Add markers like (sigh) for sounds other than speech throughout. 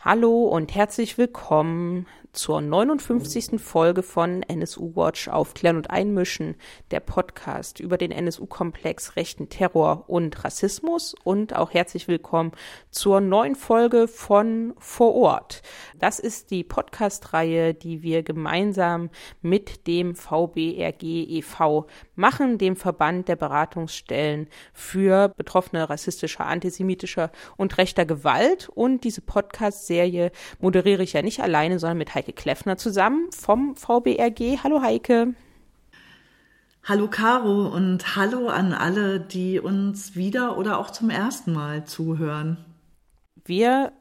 Hallo und herzlich willkommen zur 59. Folge von NSU Watch Aufklären und Einmischen, der Podcast über den NSU-Komplex rechten Terror und Rassismus und auch herzlich willkommen zur neuen Folge von Vor Ort. Das ist die Podcast-Reihe, die wir gemeinsam mit dem VBRG e.V. machen, dem Verband der Beratungsstellen für Betroffene rassistischer, antisemitischer und rechter Gewalt. Und diese Podcast-Serie moderiere ich ja nicht alleine, sondern mit Heike Heike Kleffner zusammen vom VBRG. Hallo Heike. Hallo Caro und hallo an alle, die uns wieder oder auch zum ersten Mal zuhören. Wir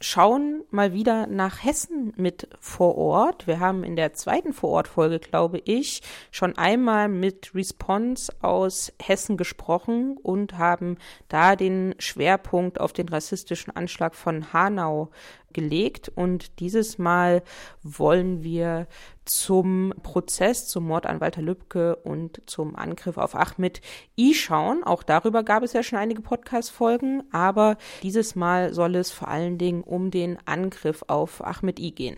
schauen mal wieder nach Hessen mit vor Ort. Wir haben in der zweiten Vorortfolge, glaube ich, schon einmal mit Response aus Hessen gesprochen und haben da den Schwerpunkt auf den rassistischen Anschlag von Hanau gelegt und dieses Mal wollen wir zum Prozess zum Mord an Walter Lübcke und zum Angriff auf Ahmed I schauen. Auch darüber gab es ja schon einige Podcast-Folgen, aber dieses Mal soll es vor allen Dingen um den Angriff auf Ahmed I gehen.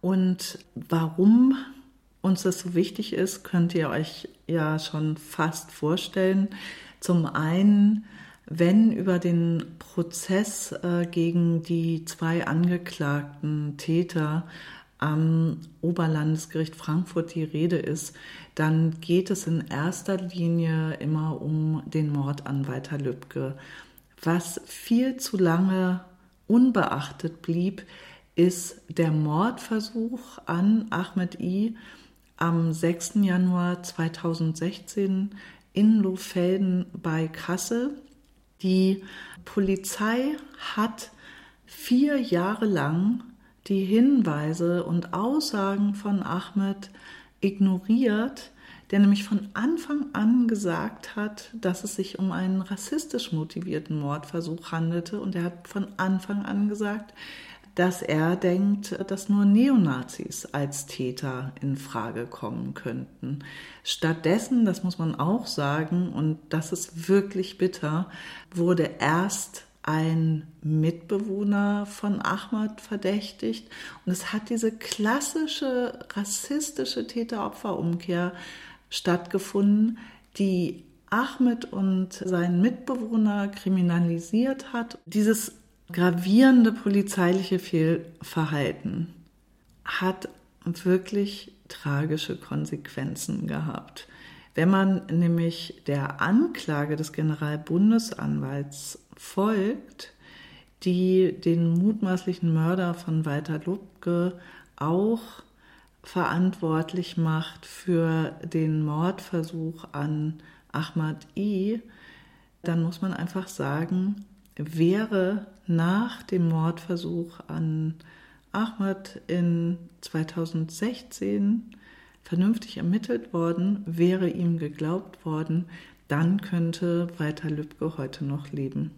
Und warum uns das so wichtig ist, könnt ihr euch ja schon fast vorstellen. Zum einen wenn über den Prozess äh, gegen die zwei angeklagten Täter am Oberlandesgericht Frankfurt die Rede ist, dann geht es in erster Linie immer um den Mord an Walter Lübcke. Was viel zu lange unbeachtet blieb, ist der Mordversuch an Ahmed I am 6. Januar 2016 in Lohfelden bei Kassel. Die Polizei hat vier Jahre lang die Hinweise und Aussagen von Ahmed ignoriert, der nämlich von Anfang an gesagt hat, dass es sich um einen rassistisch motivierten Mordversuch handelte. Und er hat von Anfang an gesagt, dass er denkt, dass nur Neonazis als Täter in Frage kommen könnten. Stattdessen, das muss man auch sagen, und das ist wirklich bitter, wurde erst ein Mitbewohner von Ahmad verdächtigt und es hat diese klassische rassistische Täter-Opfer-Umkehr stattgefunden, die Ahmed und seinen Mitbewohner kriminalisiert hat. Dieses gravierende polizeiliche Fehlverhalten hat wirklich tragische Konsequenzen gehabt. Wenn man nämlich der Anklage des Generalbundesanwalts folgt, die den mutmaßlichen Mörder von Walter Lubke auch verantwortlich macht für den Mordversuch an Ahmad I, dann muss man einfach sagen, wäre nach dem Mordversuch an Ahmad in 2016 vernünftig ermittelt worden, wäre ihm geglaubt worden, dann könnte Walter Lübcke heute noch leben.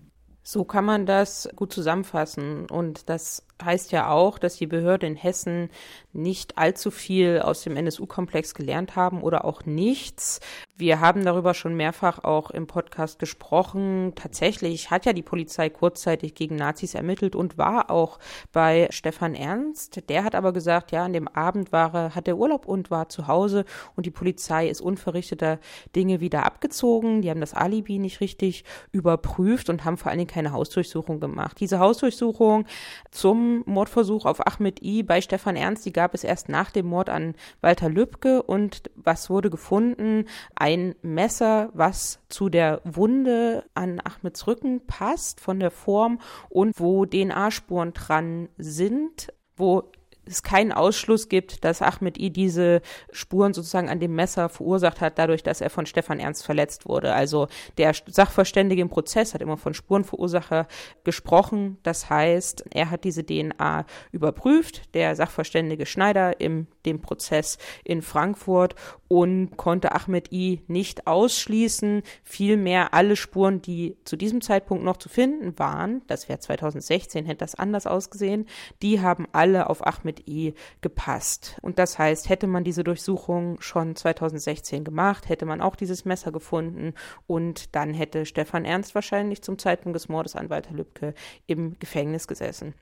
So kann man das gut zusammenfassen. Und das heißt ja auch, dass die Behörde in Hessen nicht allzu viel aus dem NSU-Komplex gelernt haben oder auch nichts. Wir haben darüber schon mehrfach auch im Podcast gesprochen. Tatsächlich hat ja die Polizei kurzzeitig gegen Nazis ermittelt und war auch bei Stefan Ernst. Der hat aber gesagt, ja, an dem Abend war er, hat er Urlaub und war zu Hause und die Polizei ist unverrichteter Dinge wieder abgezogen. Die haben das Alibi nicht richtig überprüft und haben vor allen Dingen keine Hausdurchsuchung gemacht. Diese Hausdurchsuchung zum Mordversuch auf Ahmed I bei Stefan Ernst, die gab es erst nach dem Mord an Walter Lübcke und was wurde gefunden? Ein Messer, was zu der Wunde an Ahmeds Rücken passt von der Form und wo DNA-Spuren dran sind, wo es keinen Ausschluss gibt, dass Ahmed I diese Spuren sozusagen an dem Messer verursacht hat, dadurch, dass er von Stefan Ernst verletzt wurde. Also der Sachverständige im Prozess hat immer von Spurenverursacher gesprochen. Das heißt, er hat diese DNA überprüft, der Sachverständige Schneider im dem Prozess in Frankfurt und konnte Ahmed I nicht ausschließen. Vielmehr alle Spuren, die zu diesem Zeitpunkt noch zu finden waren, das wäre 2016, hätte das anders ausgesehen, die haben alle auf Ahmed Ahmed I gepasst. Und das heißt, hätte man diese Durchsuchung schon 2016 gemacht, hätte man auch dieses Messer gefunden und dann hätte Stefan Ernst wahrscheinlich zum Zeitpunkt des Mordes an Walter Lübcke im Gefängnis gesessen.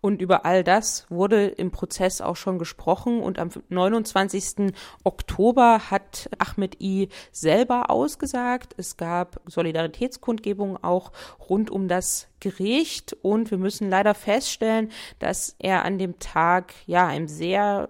Und über all das wurde im Prozess auch schon gesprochen und am 29. Oktober hat Ahmed I selber ausgesagt. Es gab Solidaritätskundgebungen auch rund um das Gericht und wir müssen leider feststellen, dass er an dem Tag ja einem sehr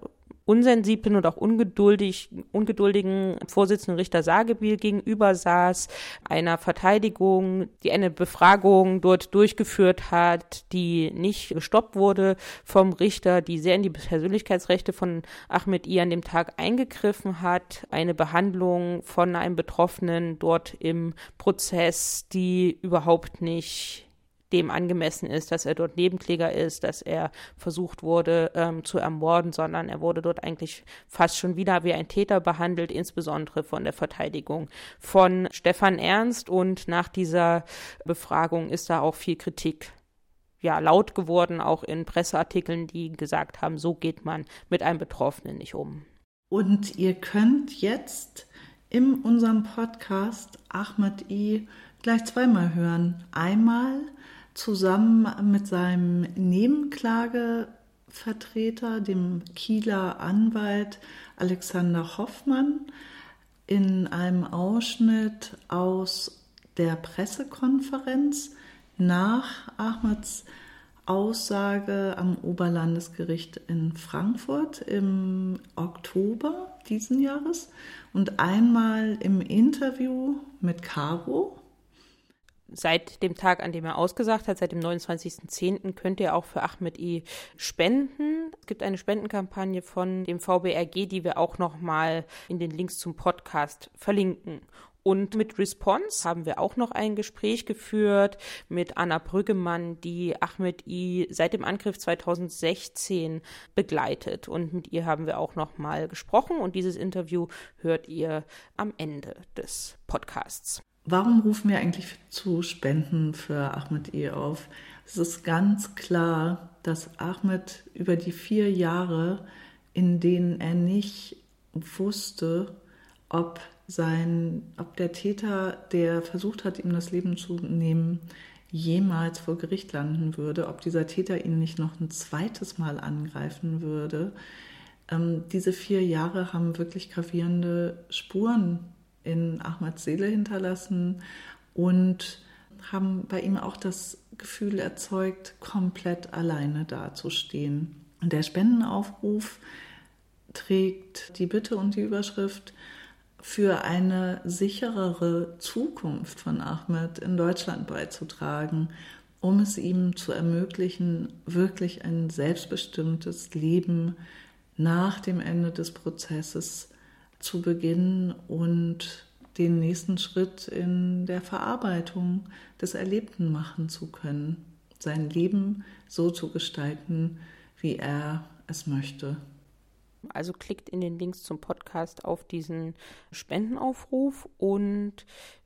unsensiblen und auch ungeduldig, ungeduldigen Vorsitzenden Richter Sagebiel gegenüber saß, einer Verteidigung, die eine Befragung dort durchgeführt hat, die nicht gestoppt wurde vom Richter, die sehr in die Persönlichkeitsrechte von Ahmed I an dem Tag eingegriffen hat, eine Behandlung von einem Betroffenen dort im Prozess, die überhaupt nicht dem angemessen ist, dass er dort Nebenkläger ist, dass er versucht wurde ähm, zu ermorden, sondern er wurde dort eigentlich fast schon wieder wie ein Täter behandelt, insbesondere von der Verteidigung von Stefan Ernst. Und nach dieser Befragung ist da auch viel Kritik ja, laut geworden, auch in Presseartikeln, die gesagt haben, so geht man mit einem Betroffenen nicht um. Und ihr könnt jetzt in unserem Podcast Ahmed I gleich zweimal hören. Einmal zusammen mit seinem Nebenklagevertreter, dem Kieler Anwalt Alexander Hoffmann, in einem Ausschnitt aus der Pressekonferenz nach Ahmeds Aussage am Oberlandesgericht in Frankfurt im Oktober diesen Jahres und einmal im Interview mit Caro seit dem Tag, an dem er ausgesagt hat, seit dem 29.10., könnt ihr auch für Ahmed I spenden. Es gibt eine Spendenkampagne von dem VBRG, die wir auch nochmal in den Links zum Podcast verlinken. Und mit Response haben wir auch noch ein Gespräch geführt mit Anna Brüggemann, die Ahmed I seit dem Angriff 2016 begleitet. Und mit ihr haben wir auch noch mal gesprochen. Und dieses Interview hört ihr am Ende des Podcasts. Warum rufen wir eigentlich zu Spenden für Ahmed E auf? Es ist ganz klar, dass Ahmed über die vier Jahre, in denen er nicht wusste, ob sein, ob der Täter, der versucht hat, ihm das Leben zu nehmen, jemals vor Gericht landen würde, ob dieser Täter ihn nicht noch ein zweites Mal angreifen würde. Ähm, diese vier Jahre haben wirklich gravierende Spuren in Ahmads Seele hinterlassen und haben bei ihm auch das Gefühl erzeugt, komplett alleine dazustehen. Der Spendenaufruf trägt die Bitte und die Überschrift für eine sicherere Zukunft von Ahmed in Deutschland beizutragen, um es ihm zu ermöglichen, wirklich ein selbstbestimmtes Leben nach dem Ende des Prozesses zu beginnen und den nächsten Schritt in der Verarbeitung des Erlebten machen zu können, sein Leben so zu gestalten, wie er es möchte. Also klickt in den Links zum Podcast auf diesen Spendenaufruf und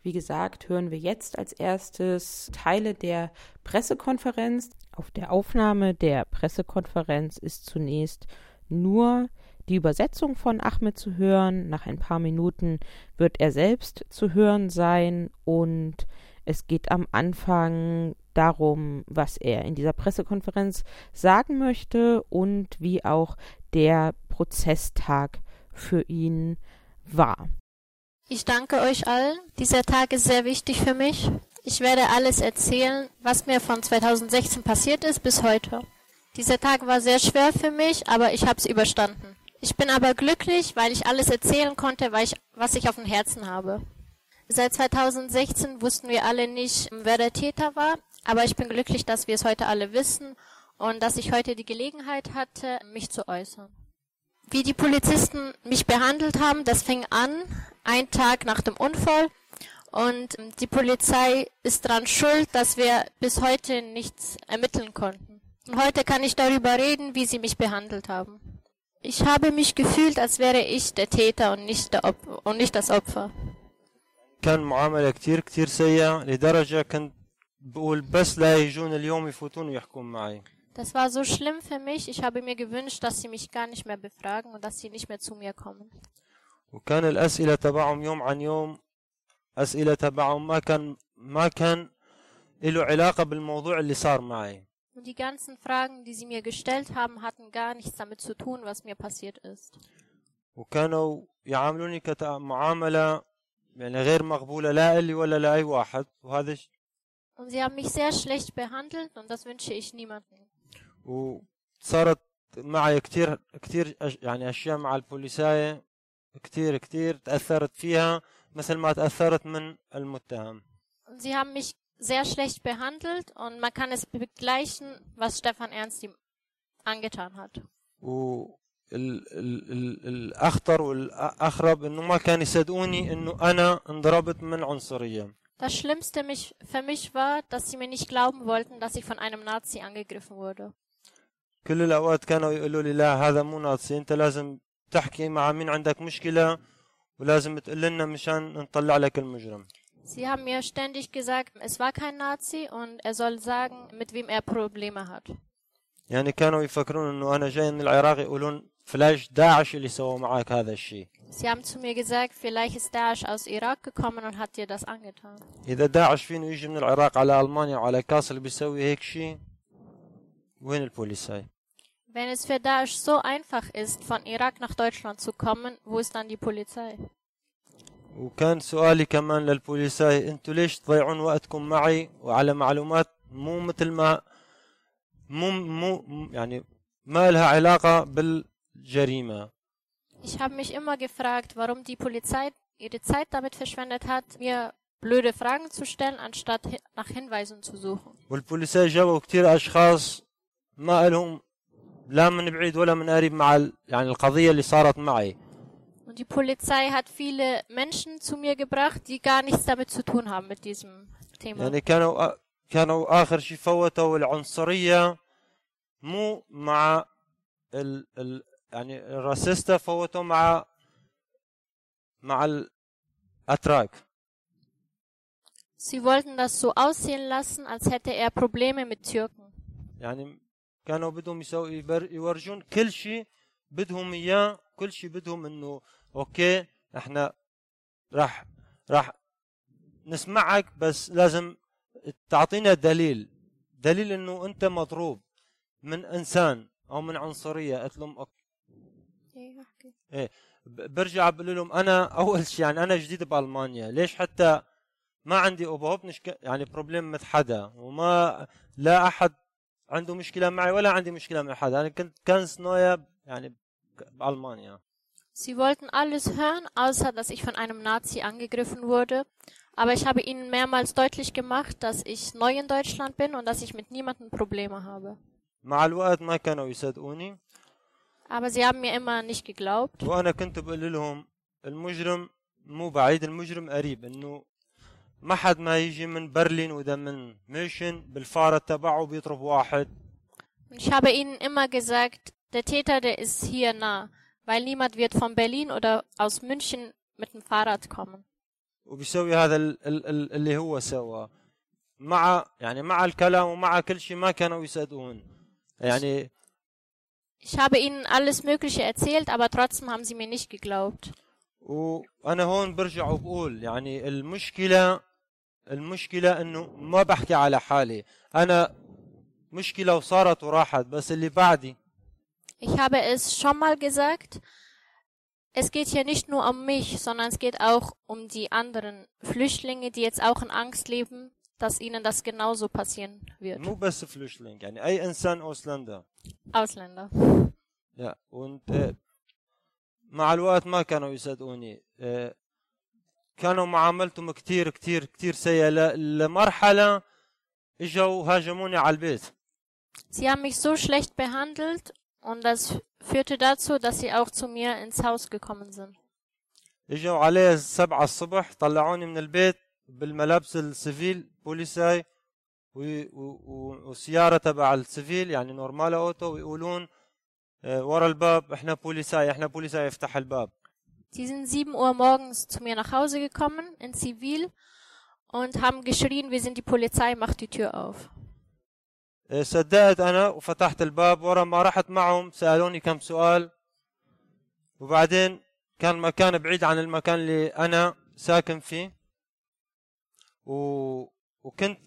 wie gesagt, hören wir jetzt als erstes Teile der Pressekonferenz. Auf der Aufnahme der Pressekonferenz ist zunächst nur die Übersetzung von Ahmed zu hören. Nach ein paar Minuten wird er selbst zu hören sein und es geht am Anfang darum, was er in dieser Pressekonferenz sagen möchte und wie auch der Prozesstag für ihn war. Ich danke euch allen. Dieser Tag ist sehr wichtig für mich. Ich werde alles erzählen, was mir von 2016 passiert ist bis heute. Dieser Tag war sehr schwer für mich, aber ich habe es überstanden. Ich bin aber glücklich, weil ich alles erzählen konnte, ich, was ich auf dem Herzen habe. Seit 2016 wussten wir alle nicht, wer der Täter war, aber ich bin glücklich, dass wir es heute alle wissen und dass ich heute die Gelegenheit hatte, mich zu äußern. Wie die Polizisten mich behandelt haben, das fing an, ein Tag nach dem Unfall. Und die Polizei ist daran schuld, dass wir bis heute nichts ermitteln konnten. Und heute kann ich darüber reden, wie sie mich behandelt haben. Ich habe mich gefühlt, als wäre ich der Täter und nicht, der Opfer, und nicht das Opfer. كان معاملة كتير كتير سيئة لدرجة كنت بقول بس لا يجون اليوم يفوتون ويحكون معي Das war so schlimm für mich. Ich habe mir gewünscht, dass sie mich gar nicht mehr befragen und dass sie nicht mehr zu mir kommen. وكان الأسئلة تبعهم يوم عن يوم أسئلة تبعهم ما كان ما كان له علاقة بالموضوع اللي صار معي Und die ganzen Fragen, die sie mir gestellt haben, hatten gar nichts damit zu tun, was mir passiert ist. وكانوا يعاملوني كمعاملة يعني غير مقبولة لا إلي ولا لأي واحد وهذا ش- Und sie haben mich sehr schlecht behandelt und das wünsche ich niemandem. وصارت معي كتير كتير أش- يعني أشياء مع البوليساية كتير كتير تأثرت فيها مثل ما تأثرت من المتهم Und sie haben mich sehr schlecht behandelt und man kann es begleichen, was Stefan Ernst ihm angetan hat. والأخطر والأخرب إنه ما كان يصدقوني إنه أنا انضربت من عنصرية Das Schlimmste mich, für mich war, dass sie mir nicht glauben wollten, dass ich von einem Nazi angegriffen wurde. كل الأوقات كانوا يقولوا لي لا هذا مو ناصي أنت لازم تحكي مع مين عندك مشكلة ولازم تقول لنا مشان نطلع لك المجرم Sie haben mir ständig gesagt, es war kein Nazi und er soll sagen, mit wem er Probleme hat. يعني كانوا يفكرون إنه أنا جاي من العراق يقولون فلاش داعش اللي سووا معك هذا الشيء Sie haben zu mir gesagt, vielleicht ist Daesh aus Irak gekommen und hat dir das angetan. إذا داعش فينه يجي من العراق على ألمانيا وعلى كاسل بيسوي هيك شيء وين البوليس هاي Wenn es für Daesh so einfach ist, von Irak nach Deutschland zu kommen, wo ist dann die Polizei? وكان سؤالي كمان للبوليساي أنتوا ليش تضيعون وقتكم معي وعلى معلومات مو مثل ما مو مو يعني ما لها علاقة بالجريمة Ich habe mich immer gefragt, warum die Polizei ihre Zeit damit verschwendet hat, mir blöde Fragen zu stellen, anstatt nach Hinweisen zu suchen. والبوليساي جابوا كتير أشخاص ما لهم لا من بعيد ولا من قريب مع يعني القضية اللي صارت معي Und die Polizei hat viele Menschen zu mir gebracht, die gar nichts damit zu tun haben mit diesem Thema. يعني كانوا كانوا آخر شيء فوتوا العنصرية مو مع ال ال يعني الراسيستا فوتوا مع مع الأتراك Sie wollten das so aussehen lassen, als hätte er Probleme mit Türken. يعني كانوا بدهم يسوي يبر- يورجون كل شيء بدهم اياه كل شيء بدهم انه أوكي؟ إحنا راح راح نسمعك بس لازم تعطينا دليل. دليل إنه أنت مضروب من إنسان أو من عنصرية. قلت لهم أوكي. ب- برجع بقول لهم أنا أول شيء يعني أنا جديد بألمانيا. ليش حتى ما عندي nicht ge- يعني بروبليم مثل حدا. وما لا أحد عنده مشكلة معي ولا عندي مشكلة مع حدا. أنا كنت كان نويا يعني بألمانيا. Sie wollten alles hören, außer dass ich von einem Nazi angegriffen wurde. Aber ich habe ihnen mehrmals deutlich gemacht, dass ich neu in Deutschland bin und dass ich mit niemandem Probleme habe. مع الوقت ما كانوا يصدقوني Aber sie haben mir immer nicht geglaubt. وانا كنت بقول لهم المجرم مو بعيد المجرم قريب انه ما حد ما يجي من برلين وده من ميشن بالفاره تبعه بيضرب واحد Und ich habe ihnen immer gesagt, der Täter, der ist hier nah, Weil niemand wird von Berlin oder aus München mit dem Fahrrad kommen. وبيسوي هذا ال- ال- ال- اللي هو سواه مع يعني مع الكلام ومع كل شيء ما كانوا يصدقون يعني Ich habe ihnen alles Mögliche erzählt, aber trotzdem haben sie mir nicht geglaubt. وأنا هون برجع وبقول يعني المشكلة المشكلة إنه ما بحكي على حالي أنا مشكلة وصارت وراحت بس اللي بعدي Ich habe es schon mal gesagt, es geht hier nicht nur um mich, sondern es geht auch um die anderen Flüchtlinge, die jetzt auch in Angst leben, dass ihnen das genauso passieren wird. مو بس فلوشلينج يعني اي انسان اوسلندا Ausländer. يا وانت آه، مع الوقت ما كانوا يصدقوني آه، كانوا معاملتهم كتير كتير كتير سيئة ل- لمرحلة اجوا هاجموني على البيت Sie haben mich so schlecht behandelt und das führte dazu, dass sie auch zu mir ins Haus gekommen sind. اجوا عليه سبعة الصبح طلعوني من البيت بالملابس السيفيل بوليساي و- و- و- وسيارة تبع السيفيل يعني نورمال اوتو ويقولون آه، ورا الباب احنا بوليساي احنا بوليساي افتح الباب Sie sind 7 Uhr morgens zu mir nach Hause gekommen, in Zivil, und haben geschrien, wir sind die Polizei, macht die Tür auf. آه، صدقت أنا وفتحت الباب ورا ما رحت معهم سألوني كم سؤال. وبعدين كان مكان بعيد عن المكان اللي أنا ساكن فيه. و... وكنت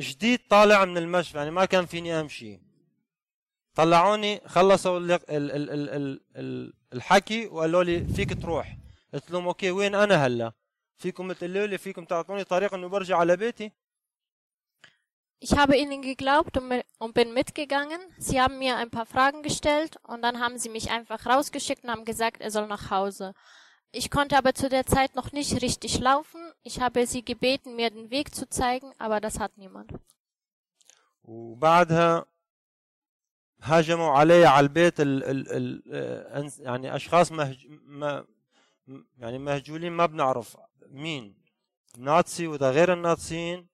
جديد طالع من المشفى يعني ما كان فيني أمشي. طلعوني خلصوا. ال... ال... ال... ال... ال... الحكي وقالوا لي فيك تروح. قلت لهم أوكي وين أنا هلا؟ فيكم تقولوا لي فيكم تعطوني طريق إنه برجع على بيتي. Ich habe ihnen geglaubt und, mi- und bin mitgegangen. Sie haben mir ein paar Fragen gestellt und dann haben sie mich einfach rausgeschickt und haben gesagt, er soll nach Hause. Ich konnte aber zu der Zeit noch nicht richtig laufen. Ich habe sie gebeten, mir den Weg zu zeigen, aber das hat niemand. وبعدها هاجموا علي على البيت ال ال ال آه، أنس- يعني اشخاص مهج ما م- يعني مهجولين ما بنعرف مين ناتسي وده غير الناتسيين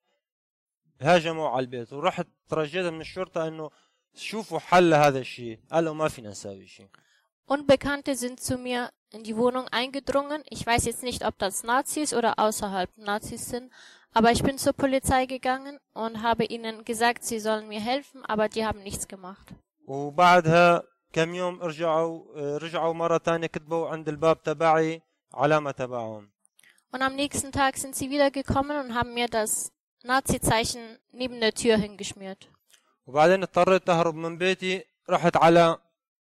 هاجموا على البيت ورحت ترجيت من الشرطه انه شوفوا حل هذا الشيء قالوا ما فينا نسوي شيء Unbekannte sind zu mir in die Wohnung eingedrungen. Ich weiß jetzt nicht, ob das Nazis oder außerhalb Nazis sind, aber ich bin zur Polizei gegangen und habe ihnen gesagt, sie sollen mir helfen, aber die haben nichts gemacht. وبعدها كم يوم رجعوا آه، رجعوا مره ثانيه كتبوا عند الباب تبعي علامه تبعهم Und am nächsten Tag sind sie wieder gekommen und haben mir das Nazi-Zeichen neben der Tür hingeschmiert. وبعدين اضطريت أهرب من بيتي رحت على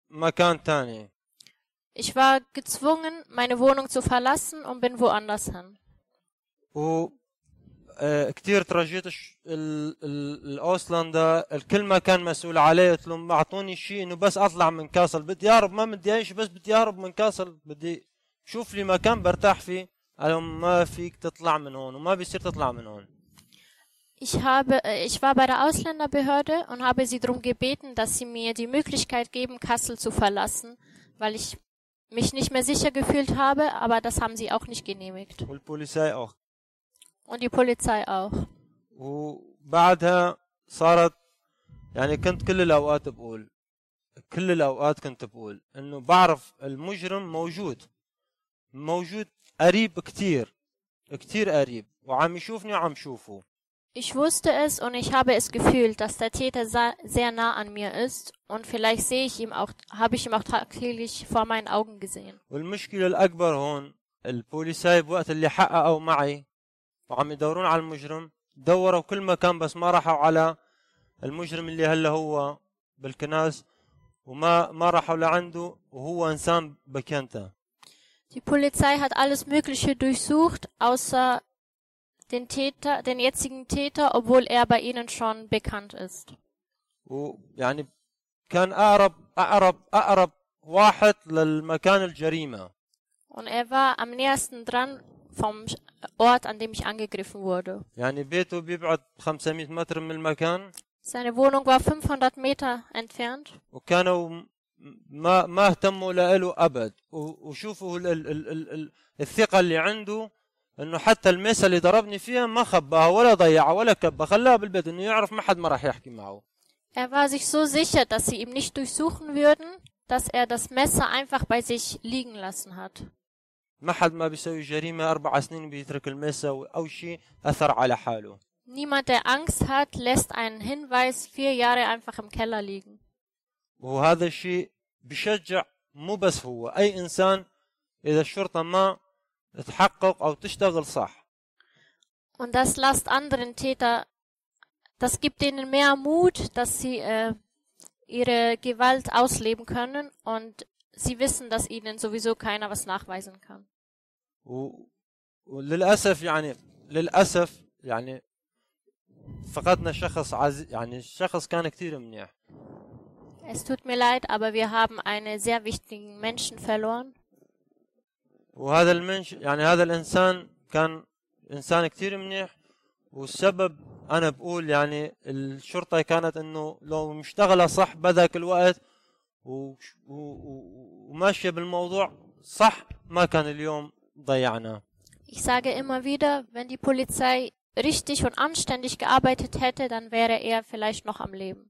مكان ثاني Ich war gezwungen, meine Wohnung zu verlassen und bin woanders hin. و آه، كتير ترجيت الأوسلندا. الكل ما كان مسؤول عليه قلت لهم أعطوني شيء انه بس أطلع من كاسل. بدي أهرب ما بدي أعيش بس بدي أهرب من كاسل. بدي شوف لي مكان برتاح فيه. قال لهم ما فيك تطلع من هون وما بيصير تطلع من هون. Ich habe, äh, ich war bei der Ausländerbehörde und habe sie darum gebeten, dass sie mir die Möglichkeit geben, Kassel zu verlassen, weil ich mich nicht mehr sicher gefühlt habe, aber das haben sie auch nicht genehmigt. والبوليساي auch Und die Polizei auch. وبعدها صارت يعني كنت كل الاوقات بقول كل الاوقات كنت بقول انه بعرف المجرم موجود موجود قريب كتير كتير قريب وعم يشوفني وعم شوفه Ich wusste es und ich habe es gefühlt, dass der Täter sa- sehr nah an mir ist und vielleicht sehe ich ihm auch, habe ich ihm auch tagtäglich vor meinen Augen gesehen. والمشكلة الأكبر هون البوليساي بوقت اللي حققوا معي وعم يدورون على المجرم دوروا كل مكان بس ما راحوا على المجرم اللي هلا هو بالكناز وما ما راحوا لعنده وهو إنسان بكنته Die Polizei hat alles Mögliche durchsucht, außer den Täter, den jetzigen Täter, obwohl er bei ihnen schon bekannt ist. ويعني كان أقرب أقرب أقرب واحد للمكان الجريمة Und er war am nächsten dran vom Ort, an dem ich angegriffen wurde. يعني بيته بيبعد 500 متر من المكان Seine Wohnung war 500 Meter entfernt وكانوا م- ما ما اهتموا له ابد و- وشوفوا ال ال ال ال ال الثقه اللي عنده إنه حتى الميسة اللي ضربني فيها ما خباها ولا ضيعها ولا كبها خلاها بالبيت إنه يعرف ما حد ما راح يحكي معه Er war sich so sicher, dass sie ihm nicht durchsuchen würden, dass er das Messer einfach bei sich liegen lassen hat. ما حد ما بيسوي جريمة أربع سنين بيترك الميسة أو شيء أثر على حاله Niemand, der Angst hat, lässt einen Hinweis vier Jahre einfach im Keller liegen. وهذا الشيء بشجع مو بس هو أي إنسان إذا الشرطة ما تحقق او تشتغل صح Und das lasst anderen Täter, das gibt ihnen mehr Mut, dass sie äh, ihre Gewalt ausleben können und sie wissen, dass ihnen sowieso keiner was nachweisen kann. و... وللاسف يعني للاسف يعني فقدنا شخص عز... يعني الشخص كان كثير منيح Es tut mir leid, aber wir haben einen sehr wichtigen Menschen verloren. وهذا المنش يعني هذا الإنسان كان إنسان كثير منيح والسبب أنا بقول يعني الشرطة كانت إنه لو مشتغلة صح بذاك الوقت. وماشية بالموضوع صح ما كان اليوم ضيعناه Ich sage immer wieder, wenn die Polizei richtig und anständig gearbeitet hätte, dann wäre er vielleicht noch am Leben.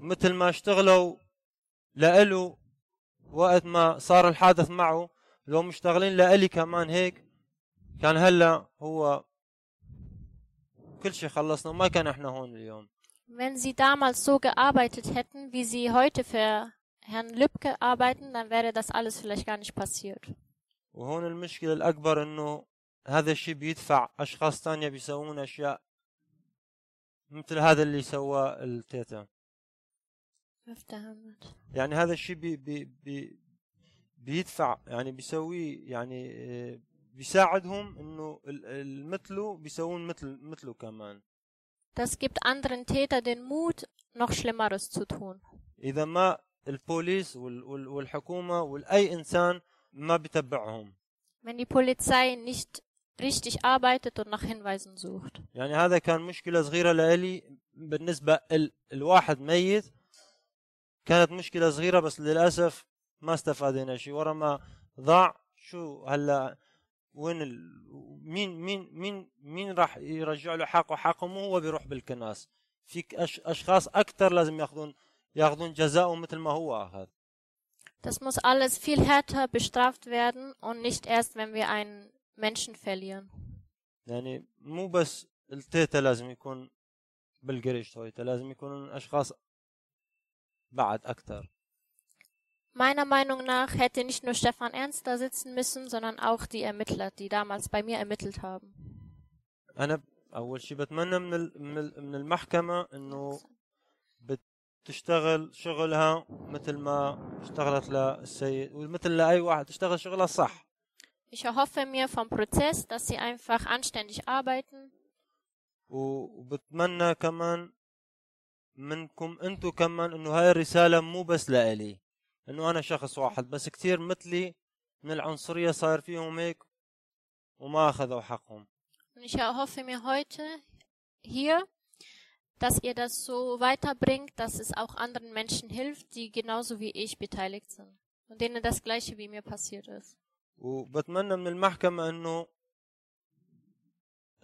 مثل ما اشتغلوا لإله وقت ما صار الحادث معه لو مشتغلين لإلي كمان هيك كان هلأ هو كل شيء خلصنا وما كان إحنا هون اليوم. Wenn Sie damals so gearbeitet hätten, wie Sie heute für Herrn Lübcke arbeiten, dann wäre das alles vielleicht gar nicht passiert. وهون المشكلة الأكبر إنه هذا الشيء بيدفع أشخاص تانية بيسوون أشياء مثل هذا اللي سواه التيتا. يعني هذا الشيء بي بي بي بيدفع يعني بيسويه يعني آه، بيساعدهم إنه مثله بيسوون مثل مثله كمان Das gibt anderen Täter den Mut, noch Schlimmeres zu tun. إذا ما البوليس وال- وال- والحكومة والأي إنسان ما بتبعهم Wenn die Polizei nicht richtig arbeitet und nach Hinweisen sucht. يعني هذا كان مشكلة صغيرة لإلي بالنسبة ال الواحد ميت كانت مشكلة صغيرة بس للأسف ما استفادنا شيء ورا ما ضاع شو هلا وين ال... مين مين مين مين راح يرجع له حقه؟ حقه مو هو بيروح بالكناس. في أش... أشخاص أكثر لازم ياخذون ياخذون جزاءه مثل ما هو اخذ Das muss alles viel härter bestraft werden und nicht erst, wenn wir einen Menschen verlieren. يعني مو بس التيتا لازم يكون بالقريش تويتا لازم يكونون أشخاص بعد أكثر Meiner Meinung nach hätte nicht nur Stefan Ernst da sitzen müssen, sondern auch die Ermittler, die damals bei mir ermittelt haben. انا اول شيء بتمنى من ال- من ال- من المحكمه انه بتشتغل شغلها مثل ما اشتغلت للسيد ومثل لاي واحد تشتغل شغلها صح Ich erhoffe mir vom Prozess, dass sie einfach anständig arbeiten و- وبتمنى كمان منكم انتم كمان انه هاي الرساله مو بس لإلي انه انا شخص واحد بس كثير مثلي من العنصريه صاير فيهم هيك وما اخذوا حقهم Und ich erhoffe mir heute hier, dass ihr das so weiterbringt, dass es auch anderen Menschen hilft, die genauso wie ich beteiligt sind. Und denen das gleiche wie mir passiert ist. وبتمنى من المحكمة انه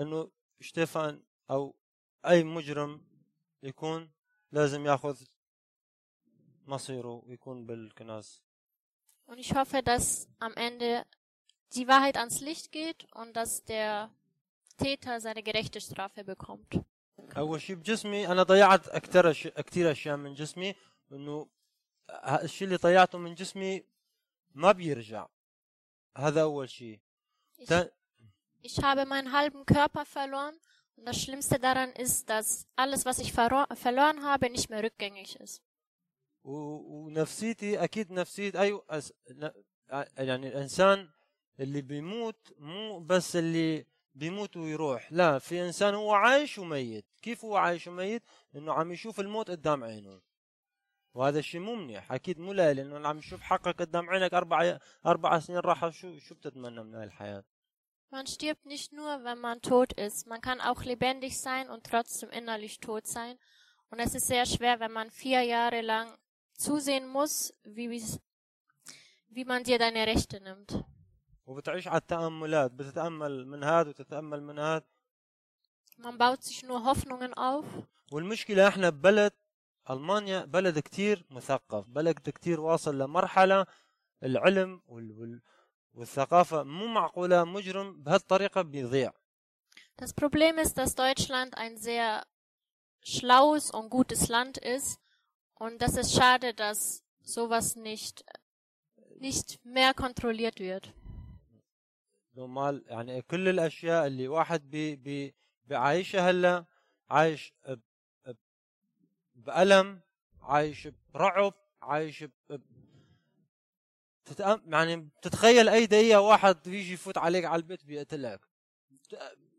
انه شتيفان او اي مجرم يكون لازم ياخذ مصيره ويكون بالكناس Und ich hoffe, dass am Ende die Wahrheit ans Licht geht und dass der Täter seine gerechte Strafe bekommt. اول شيء بجسمي انا ضيعت اكثر أش... كثير اشياء من جسمي انه ه- الشيء اللي ضيعته من جسمي ما بيرجع هذا اول شيء Ich, تا- ich habe meinen halben Körper verloren und das Schlimmste daran ist, dass alles, was ich verro- verloren habe, nicht mehr rückgängig ist. ونفسيتي أكيد نفسيه اي أس... ن- يعني الإنسان اللي بيموت مو بس اللي بيموت ويروح لا في إنسان هو عايش وميت كيف هو عايش وميت إنه عم يشوف الموت قدام عينه وهذا الشيء مو منيح أكيد مو لا لأنه عم يشوف حقك قدام عينك أربع أربع سنين راحه شو شو بتتمنى من الحياة Man stirbt nicht nur, wenn man tot ist. Man kann auch lebendig sein und trotzdem innerlich tot sein. Und es ist sehr schwer, wenn man vier Jahre lang zusehen muss, wie, wie's- wie man dir deine Rechte nimmt. وبتعيش على التاملات بتتامل من هذا وتتامل من هذا Man baut sich nur Hoffnungen auf. والمشكلة احنا ببلد المانيا بلد كتير مثقف بلد كتير واصل لمرحلة العلم وال وال والثقافة مو معقولة مجرم بهالطريقة بيضيع Das Problem ist, dass Deutschland ein sehr schlaues und gutes Land ist. Und das ist schade, dass sowas nicht, nicht mehr kontrolliert wird. لو مال يعني كل الأشياء اللي واحد بي بي بعايشها هلا عايش بألم عايش برعب عايش ب تتأم يعني بتتخيل أي دقيقة واحد يجي يفوت عليك على البيت بيقتلك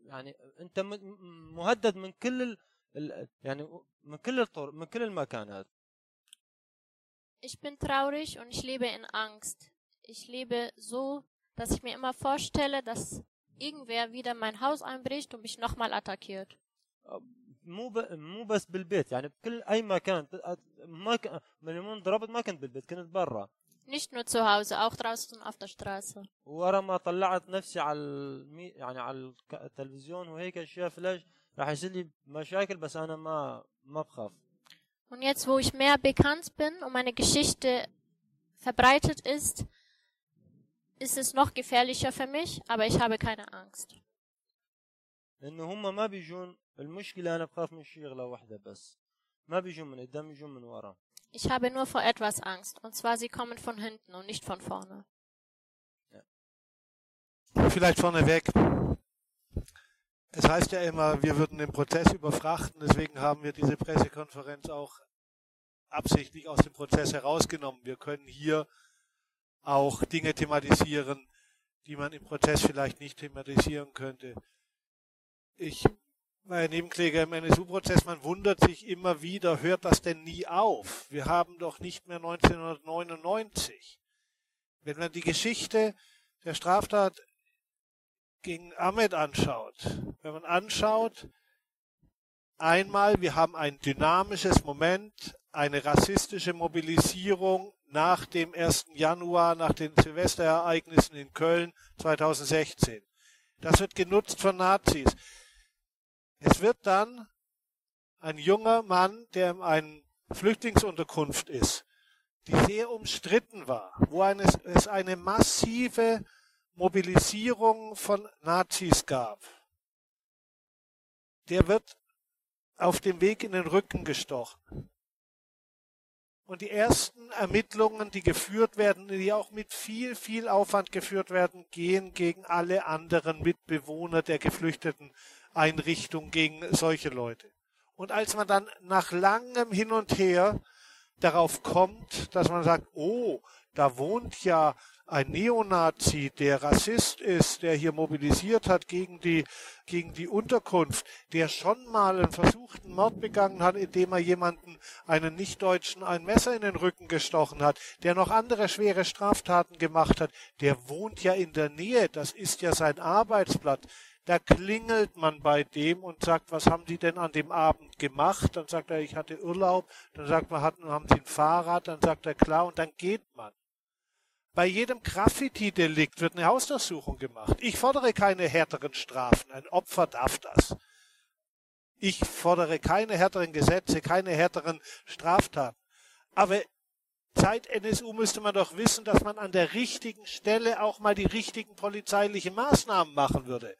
يعني أنت مهدد من كل. ال- يعني من كل الطرق من كل المكانات Ich bin traurig und ich lebe in Angst. Ich lebe so, dass ich mir immer vorstelle, dass irgendwer wieder in mein Haus einbricht und mich nochmal attackiert. مو ب... مو بس بالبيت يعني بكل اي مكان ت- ما ك... من يوم انضربت ما كنت بالبيت كنت برا Nicht nur zu Hause, auch draußen auf der Straße. ورا ما طلعت نفسي على المي... يعني على الك- التلفزيون وهيك اشياء فلاش راح يصير لي مشاكل بس انا ما ما بخاف Und jetzt, wo ich mehr bekannt bin und meine Geschichte verbreitet ist, ist es noch gefährlicher für mich, aber ich habe keine Angst. لانه هم ما بيجون المشكله انا بخاف من شغله واحده بس ما بيجوا من قدام يجوا من ورا Ich habe nur vor etwas Angst, und zwar sie kommen von hinten und nicht von vorne. Vielleicht vorneweg. Es heißt ja immer, wir würden den Prozess überfrachten, deswegen haben wir diese Pressekonferenz auch absichtlich aus dem Prozess herausgenommen. Wir können hier auch Dinge thematisieren, die man im Prozess vielleicht nicht thematisieren könnte. Ich war ja Nebenkläger im NSU-Prozess, man wundert sich immer wieder, hört das denn nie auf? Wir haben doch nicht mehr 1999. Wenn man die Geschichte der Straftat gegen Ahmed anschaut, wenn man anschaut, einmal, wir haben ein dynamisches Moment, eine rassistische Mobilisierung nach dem 1. Januar, nach den Silvesterereignissen in Köln 2016. Das wird genutzt von Nazis. Es wird dann ein junger Mann, der in einer Flüchtlingsunterkunft ist, die sehr umstritten war, wo es eine massive Mobilisierung von Nazis gab. Der wird auf dem Weg in den Rücken gestochen. Und die ersten Ermittlungen, die geführt werden, die auch mit viel, viel Aufwand geführt werden, gehen gegen alle anderen Mitbewohner der geflüchteten Einrichtung, gegen solche Leute. Und als man dann nach langem Hin und Her darauf kommt, dass man sagt, oh, da wohnt ja ein Neonazi, der Rassist ist, der hier mobilisiert hat gegen die, gegen die Unterkunft, der schon mal einen versuchten Mord begangen hat, indem er jemanden, einen Nichtdeutschen, ein Messer in den Rücken gestochen hat, der noch andere schwere Straftaten gemacht hat, der wohnt ja in der Nähe, das ist ja sein Arbeitsblatt. Da klingelt man bei dem und sagt, was haben Sie denn an dem Abend gemacht? Dann sagt er, ich hatte Urlaub. Dann sagt man, hatten, haben Sie ein Fahrrad? Dann sagt er, klar, und dann geht man. Bei jedem Graffiti-Delikt wird eine Hausdurchsuchung gemacht. Ich fordere keine härteren Strafen. Ein Opfer darf das. Ich fordere keine härteren Gesetze, keine härteren Straftaten. Aber seit NSU müsste man doch wissen, dass man an der richtigen Stelle auch mal die richtigen polizeilichen Maßnahmen machen würde.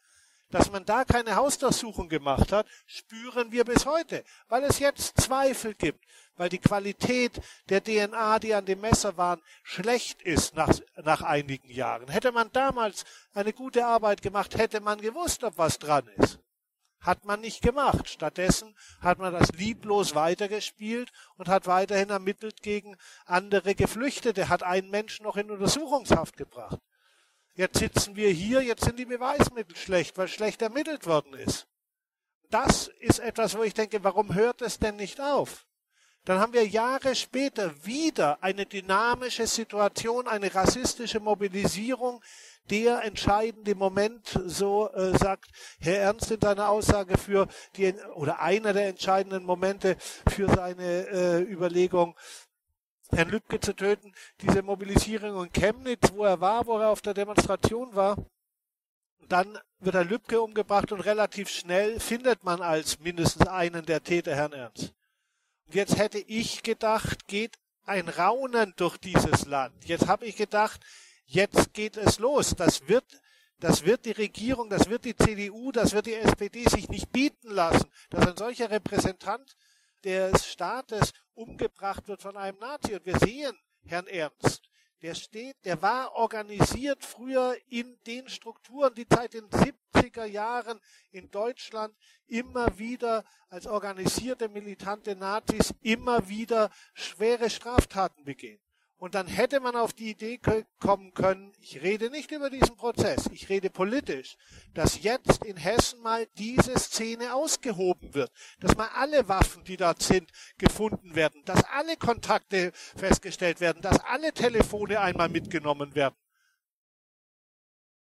Dass man da keine Hausdurchsuchung gemacht hat, spüren wir bis heute, weil es jetzt Zweifel gibt, weil die Qualität der DNA, die an dem Messer waren, schlecht ist nach, nach einigen Jahren. Hätte man damals eine gute Arbeit gemacht, hätte man gewusst, ob was dran ist. Hat man nicht gemacht. Stattdessen hat man das lieblos weitergespielt und hat weiterhin ermittelt gegen andere Geflüchtete, hat einen Menschen noch in Untersuchungshaft gebracht. Jetzt sitzen wir hier, jetzt sind die Beweismittel schlecht, weil schlecht ermittelt worden ist. Das ist etwas, wo ich denke, warum hört es denn nicht auf? Dann haben wir Jahre später wieder eine dynamische Situation, eine rassistische Mobilisierung. Der entscheidende Moment, so äh, sagt Herr Ernst in seiner Aussage für die, oder einer der entscheidenden Momente für seine äh, Überlegung, Herrn Lübcke zu töten, diese Mobilisierung in Chemnitz, wo er war, wo er auf der Demonstration war. Dann wird Herr Lübcke umgebracht und relativ schnell findet man als mindestens einen der Täter Herrn Ernst. Und jetzt hätte ich gedacht, geht ein Raunen durch dieses Land. Jetzt habe ich gedacht, jetzt geht es los. Das wird, das wird die Regierung, das wird die CDU, das wird die SPD sich nicht bieten lassen, dass ein solcher Repräsentant des Staates umgebracht wird von einem Nazi. Und wir sehen Herrn Ernst, der steht, der war organisiert früher in den Strukturen, die seit den 70er Jahren in Deutschland immer wieder als organisierte militante Nazis immer wieder schwere Straftaten begehen. Und dann hätte man auf die Idee kommen können, ich rede nicht über diesen Prozess, ich rede politisch, dass jetzt in Hessen mal diese Szene ausgehoben wird, dass mal alle Waffen, die dort sind, gefunden werden, dass alle Kontakte festgestellt werden, dass alle Telefone einmal mitgenommen werden.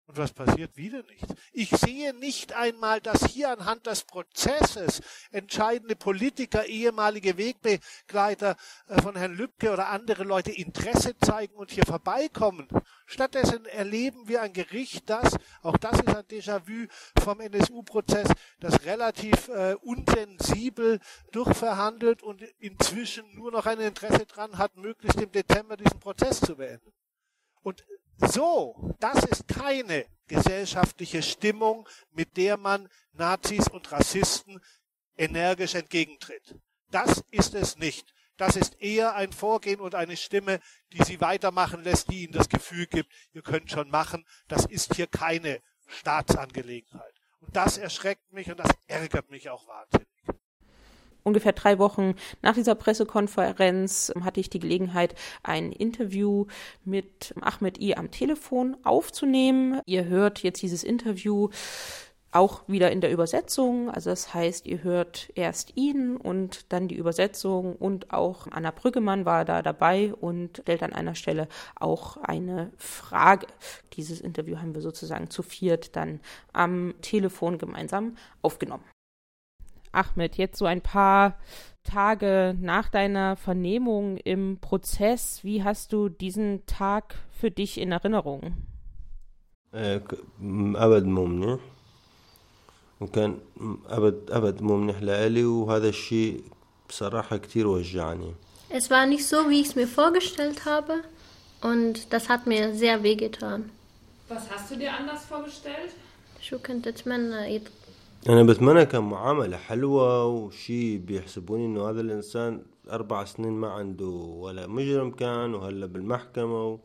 Und was passiert? Wieder nichts. Ich sehe nicht einmal, dass hier anhand des Prozesses entscheidende Politiker, ehemalige Wegbegleiter äh, von Herrn Lübcke oder andere Leute Interesse zeigen und hier vorbeikommen. Stattdessen erleben wir ein Gericht, das, auch das ist ein Déjà-vu vom NSU-Prozess, das relativ äh, unsensibel durchverhandelt und inzwischen nur noch ein Interesse dran hat, möglichst im Dezember diesen Prozess zu beenden. Und so, das ist keine gesellschaftliche Stimmung, mit der man Nazis und Rassisten energisch entgegentritt. Das ist es nicht. Das ist eher ein Vorgehen und eine Stimme, die sie weitermachen lässt, die ihnen das Gefühl gibt, ihr könnt schon machen. Das ist hier keine Staatsangelegenheit. Und das erschreckt mich und das ärgert mich auch wahnsinnig ungefähr drei Wochen nach dieser Pressekonferenz hatte ich die Gelegenheit, ein Interview mit Ahmed I am Telefon aufzunehmen. Ihr hört jetzt dieses Interview auch wieder in der Übersetzung. Also das heißt, ihr hört erst ihn und dann die Übersetzung und auch Anna Brüggemann war da dabei und stellt an einer Stelle auch eine Frage. Dieses Interview haben wir sozusagen zu viert dann am Telefon gemeinsam aufgenommen. Ahmed, jetzt so ein paar Tage nach deiner Vernehmung im Prozess, wie hast du diesen Tag für dich in Erinnerung? أبد مو منيح وكان أبد أبد مو منيح لإلي وهذا الشيء بصراحة كتير وجعني Es war nicht so, wie ich es mir vorgestellt habe und das hat mir sehr wehgetan. Was hast du dir anders vorgestellt? شو كنت أتمنى أنا بتمنى كان معاملة حلوة وشي بيحسبوني إنه هذا الإنسان أربع سنين ما عنده ولا مجرم كان وهلا بالمحكمة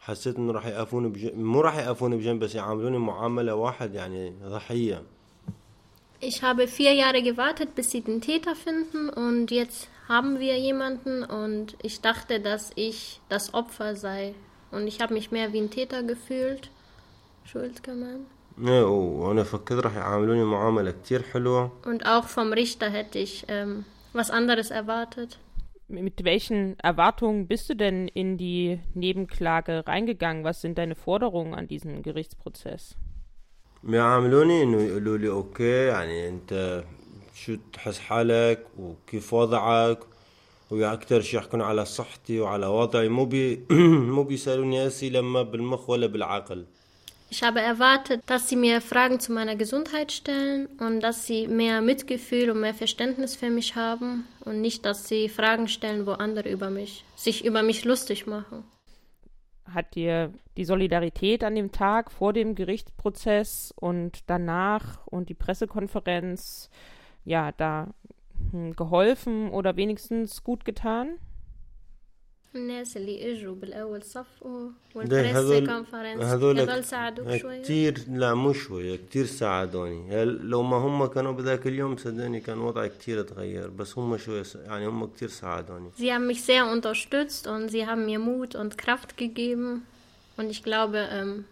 حسيت إنه راح يقفوني بجنب مو راح يقفوني بجنب بس يعاملوني معاملة واحد يعني ضحية Ich habe vier Jahre gewartet, bis sie den Täter finden und jetzt haben wir jemanden und ich dachte, dass ich das Opfer sei und ich habe mich mehr wie ein Täter gefühlt. Schuld kann man. وانا فكرت راح يعاملوني معاملة كتير حلوة Und auch vom Richter hätte ich ähm, was anderes erwartet. Mit welchen Erwartungen bist du denn in die Nebenklage reingegangen? Was sind deine Forderungen an diesen Gerichtsprozess? بيعاملوني انه يقولوا لي اوكي يعني انت شو تحس حالك وكيف وضعك واكثر شيء يحكون على صحتي وعلى وضعي مو بي (clears throat) مو بيسالوني اسئله ما بالمخ ولا بالعقل ich habe erwartet, dass sie mir Fragen zu meiner Gesundheit stellen und dass sie mehr Mitgefühl und mehr Verständnis für mich haben und nicht, dass sie Fragen stellen, wo andere über mich, sich über mich lustig machen. Hat dir die Solidarität an dem Tag vor dem Gerichtsprozess und danach und die Pressekonferenz ja da hm, geholfen oder wenigstens gut getan? الناس اللي اجوا بالاول صفقوا ده والبريس هذول كونفرنس هذول هذول ساعدوك شوي كتير لا مو شوية كتير ساعدوني يعني لو ما هم كانوا بذاك اليوم صدقني كان وضعي كتير اتغير بس هم شوية س- يعني هم كتير ساعدوني Sie haben mich sehr unterstützt und sie haben mir Mut und Kraft gegeben und ich glaube, ähm,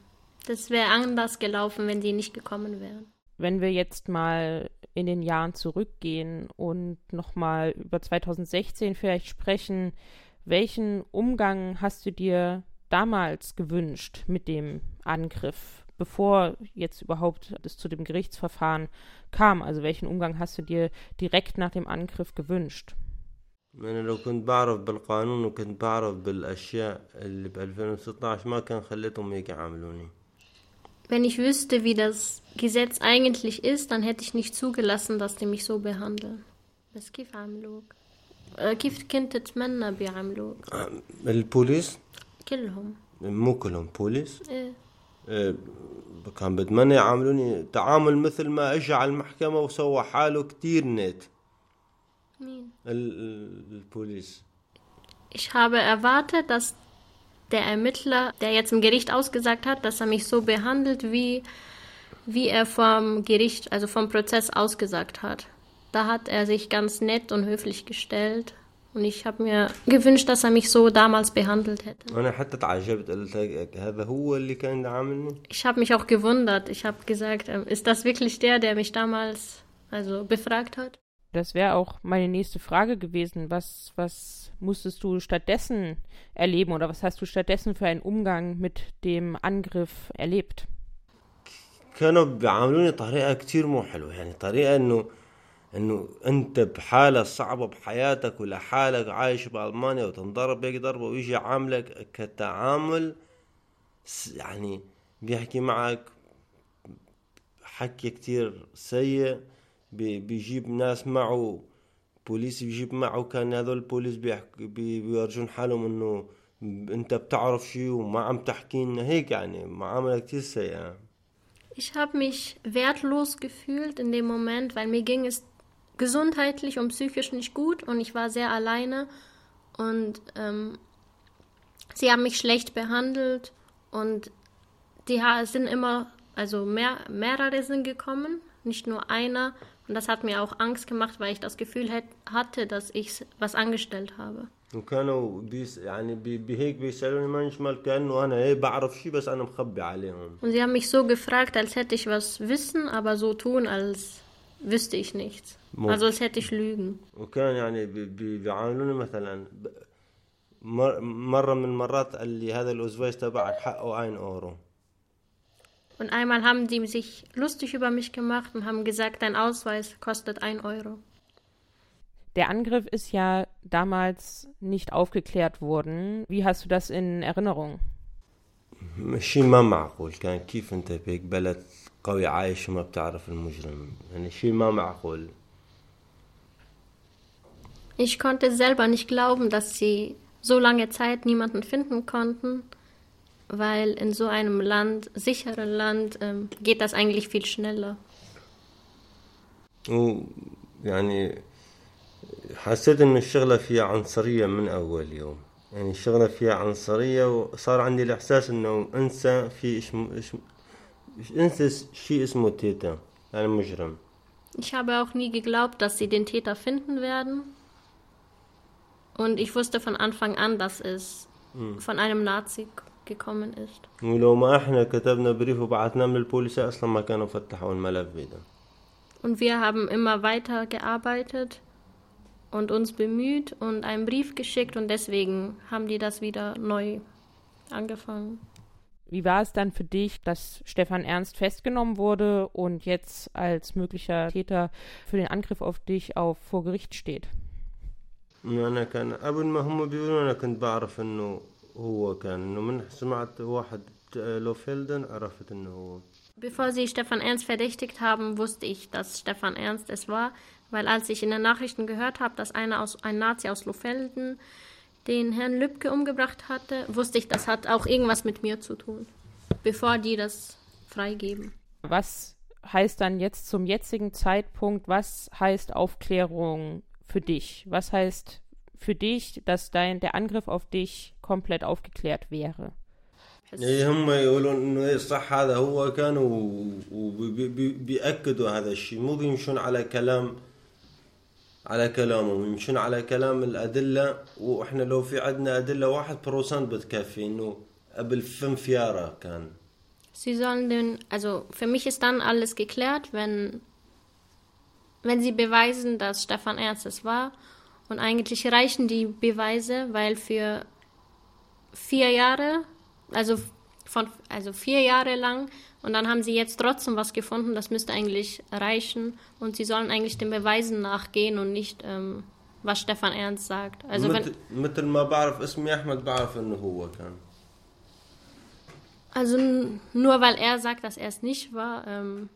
das wäre anders gelaufen, wenn sie nicht gekommen wären. Wenn wir jetzt mal in den Jahren zurückgehen und nochmal über 2016 vielleicht sprechen, welchen Umgang hast du dir damals gewünscht mit dem Angriff, bevor jetzt überhaupt es zu dem Gerichtsverfahren kam? Also welchen Umgang hast du dir direkt nach dem Angriff gewünscht? أنا لو كنت بعرف بالقانون وكنت بعرف بالأشياء اللي ب 2016 ما كان خليتهم هيك يعاملوني Wenn ich wüsste, wie das Gesetz eigentlich ist, dann hätte ich nicht zugelassen, dass die mich so behandeln. بس كيف عملوك؟ آه، كيف كنت تتمنى بيعملوك؟ البوليس كلهم مو كلهم بوليس إيه. آه، كان بتمنى يعاملوني تعامل مثل ما اجى على المحكمة وسوى حاله كتير نت مين؟ ال- ال- البوليس Ich habe erwartet, dass der Ermittler, der jetzt im Gericht ausgesagt hat, dass er mich so behandelt, wie, wie er vom Gericht, also vom Prozess ausgesagt hat. Da hat er sich ganz nett und höflich gestellt. Und ich habe mir gewünscht, dass er mich so damals behandelt hätte. انا حتى تعجبت قلت هذا هو اللي كان يعاملني Ich habe mich auch gewundert. Ich habe gesagt, ähm, ist das wirklich der, der mich damals also befragt hat? Das wäre auch meine nächste Frage gewesen. Was, was musstest du stattdessen erleben oder was hast du stattdessen für einen Umgang mit dem Angriff erlebt? كانوا بيعاملوني طريقة كتير مو حلوة يعني طريقة انه إنه أنت بحالة صعبة بحياتك ولا حالك عايش بألمانيا وتنضرب هيك ضربة ويجي عاملك كتعامل يعني بيحكي معك حكي كتير سيء بي- بيجيب ناس معه بوليس بيجيب معه كان هذول البوليس بيورجون حالهم إنه أنت بتعرف شي وما عم تحكي لنا هيك يعني معاملة كتير سيئة. Ich habe mich wertlos gefühlt in dem Moment, weil mir ging es gesundheitlich und psychisch nicht gut und ich war sehr alleine und ähm, sie haben mich schlecht behandelt und die sind immer, also mehr, mehrere sind gekommen, nicht nur einer und das hat mir auch Angst gemacht, weil ich das Gefühl hatte, dass ich was angestellt habe. وكانوا بيس يعني بهيك بيسألوني manchmal كأنه أنا إيه بعرف شيء بس أنا مخبي عليهم. Und sie haben mich so gefragt, als hätte ich was wissen, aber so tun, als wüsste ich nichts. مو. Also als hätte ich lügen. وكان يعني بيعاملوني مثلا مرة من المرات قال لي هذا الأزواج تبعك حقه 1 أورو. Und einmal haben die sich lustig über mich gemacht und haben gesagt, dein Ausweis kostet 1 Euro. Der Angriff ist ja damals nicht aufgeklärt worden. Wie hast du das in Erinnerung? شيء ما معقول كان كيف انت بهيك بلد قوي عايش وما بتعرف المجرم يعني شيء ما معقول Ich konnte selber nicht glauben, dass sie so lange Zeit niemanden finden konnten, weil in so einem Land, sicheren Land, ähm, geht das eigentlich viel schneller. يعني حسيت انه الشغلة فيها عنصرية من اول يوم يعني الشغلة فيها عنصرية وصار عندي الاحساس انه انسى في اسمه انسى شيء اسمه تيتا يعني مجرم Ich habe auch nie geglaubt, dass sie den Täter finden werden. Und ich wusste von Anfang an, dass es hm. von einem Nazi gekommen ist. ولو ما احنا كتبنا بريف وبعثناه من البوليس اصلا ما كانوا فتحوا الملف wieder. Und wir haben immer weiter gearbeitet und uns bemüht und einen Brief geschickt und deswegen haben die das wieder neu angefangen. Wie war es dann für dich, dass Stefan Ernst festgenommen wurde und jetzt als möglicher Täter für den Angriff auf dich auf vor Gericht steht? أنا كان قبل ما هم بيقولوا أنا كنت بعرف إنه هو كان إنه من سمعت واحد لوفيلدن عرفت إنه هو Bevor sie Stefan Ernst verdächtigt haben, wusste ich, dass Stefan Ernst es war, weil als ich in den Nachrichten gehört habe, dass einer aus, ein Nazi aus Lofelden den Herrn Lübcke umgebracht hatte, wusste ich, das hat auch irgendwas mit mir zu tun, bevor die das freigeben. Was heißt dann jetzt zum jetzigen Zeitpunkt, was heißt Aufklärung für dich? Was heißt für dich, dass dein, der Angriff auf dich komplett aufgeklärt wäre? هم يقولون انه صح هذا هو كان وبيأكدوا هذا الشيء مو بيمشون على كلام على كلامهم يمشون على كلام الأدلة وإحنا لو في عندنا أدلة واحد بروسنت بتكفي إنه قبل fünf Jahre كان Sie sollen den, also für mich ist dann alles geklärt, wenn, wenn sie beweisen, dass Stefan Ernst es war. Und eigentlich reichen die Beweise, weil für vier Jahre, also von, also vier Jahre lang und dann haben sie jetzt trotzdem was gefunden, das müsste eigentlich reichen. Und sie sollen eigentlich den Beweisen nachgehen und nicht, ähm, was Stefan Ernst sagt. Also wenn, Also nur weil er sagt, dass er es nicht war, ähm,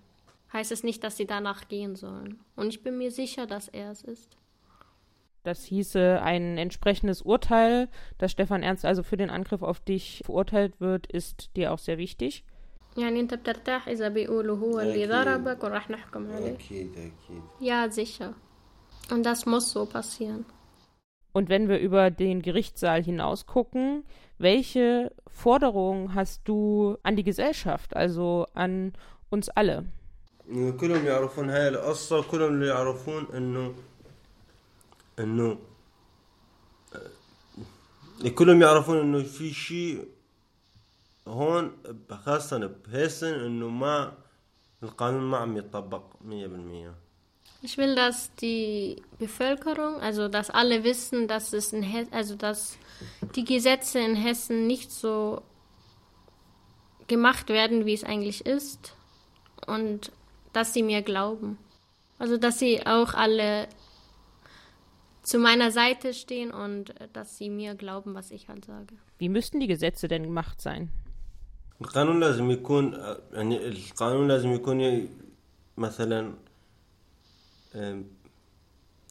heißt es nicht, dass sie danach gehen sollen. Und ich bin mir sicher, dass er es ist. Das hieße, ein entsprechendes Urteil, dass Stefan Ernst also für den Angriff auf dich verurteilt wird, ist dir auch sehr wichtig. يعني انت بترتاح اذا بيقولوا هو اللي ضربك وراح نحكم عليه اكيد اكيد ja sicher und das muss so passieren und wenn wir über den Gerichtssaal hinaus gucken, welche Forderungen hast du an die Gesellschaft, also an uns alle? كلهم يعرفون هاي القصة كلهم يعرفون انه انه كلهم يعرفون انه في شيء هون خاصة بهيسن انه ما القانون ما عم يطبق 100% Ich will, dass die Bevölkerung, also dass alle wissen, dass es in Hessen, also dass die Gesetze in Hessen nicht so gemacht werden, wie es eigentlich ist und dass sie mir glauben. Also dass sie auch alle zu meiner Seite stehen und dass sie mir glauben, was ich halt sage. Wie müssten die Gesetze denn gemacht sein? القانون لازم يكون يعني القانون لازم يكون مثلا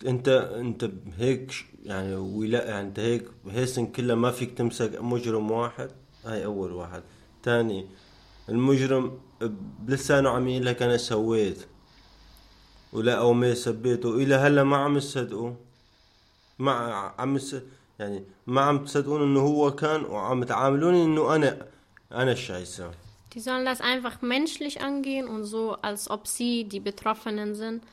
انت انت هيك يعني ولا يعني انت هيك هيسن كله ما فيك تمسك مجرم واحد هاي اول واحد ثاني المجرم بلسانه عم يقول لك انا سويت ولا او ما سبيته الى هلا ما عم تصدقوا ما عم يعني ما عم تصدقون انه هو كان وعم تعاملوني انه انا انا الشايسان Die sollen das einfach menschlich angehen und so, als ob sie die Betroffenen sind.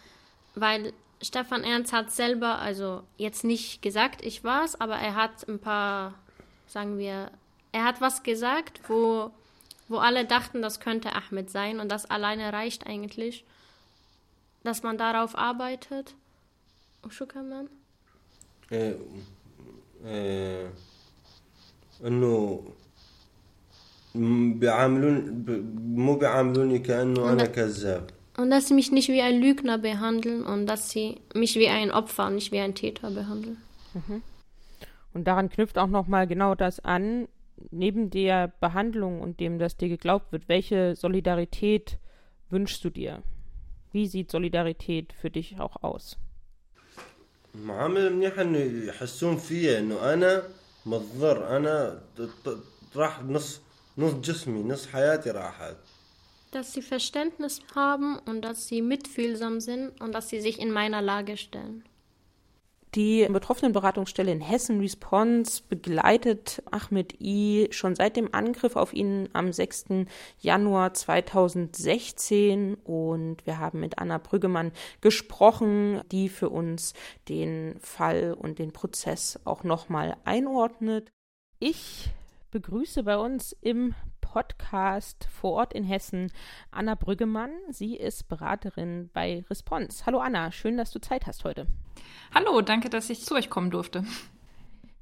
Weil Stefan Ernst hat selber, also jetzt nicht gesagt, ich war's, aber er hat ein paar, sagen wir, er hat was gesagt, wo, wo alle dachten, das könnte Ahmed sein und das alleine reicht eigentlich, dass man darauf arbeitet. وشو كمان؟ إيه إيه انه بيعاملون مو بيعاملوني كانه انا كذاب Und dass sie mich nicht wie ein Lügner behandeln und dass sie mich wie ein Opfer, nicht wie ein Täter behandeln. Mhm. Und daran knüpft auch nochmal genau das an, neben der Behandlung und dem, dass dir geglaubt wird, welche Solidarität wünschst du dir? Wie sieht Solidarität für dich auch aus? معاملة منيحة انه يحسون فيا انه انا متضر انا راح نص نص جسمي نص حياتي راحت dass sie Verständnis haben und dass sie mitfühlsam sind und dass sie sich in meiner Lage stellen. Die Betroffenenberatungsstelle in Hessen Response begleitet Ahmed I schon seit dem Angriff auf ihn am 6. Januar 2016 und wir haben mit Anna Brüggemann gesprochen, die für uns den Fall und den Prozess auch nochmal einordnet. Ich begrüße bei uns im Podcast vor Ort in Hessen Anna Brüggemann. Sie ist Beraterin bei Response. Hallo Anna, schön, dass du Zeit hast heute. Hallo, danke, dass ich zu euch kommen durfte.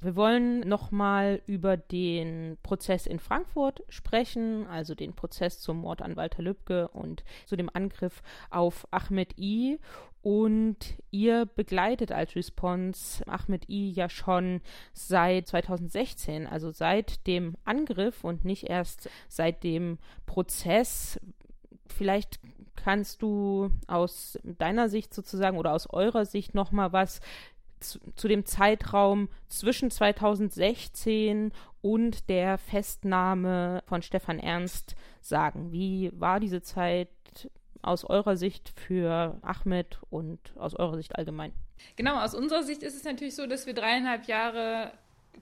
Wir wollen nochmal über den Prozess in Frankfurt sprechen, also den Prozess zum Mord an Walter Lübcke und zu dem Angriff auf Ahmed I. Und ihr begleitet als Response Ahmed I ja schon seit 2016, also seit dem Angriff und nicht erst seit dem Prozess. Vielleicht kannst du aus deiner Sicht sozusagen oder aus eurer Sicht nochmal was zu, zu dem Zeitraum zwischen 2016 und der Festnahme von Stefan Ernst sagen? Wie war diese Zeit aus eurer Sicht für Ahmed und aus eurer Sicht allgemein? Genau, aus unserer Sicht ist es natürlich so, dass wir dreieinhalb Jahre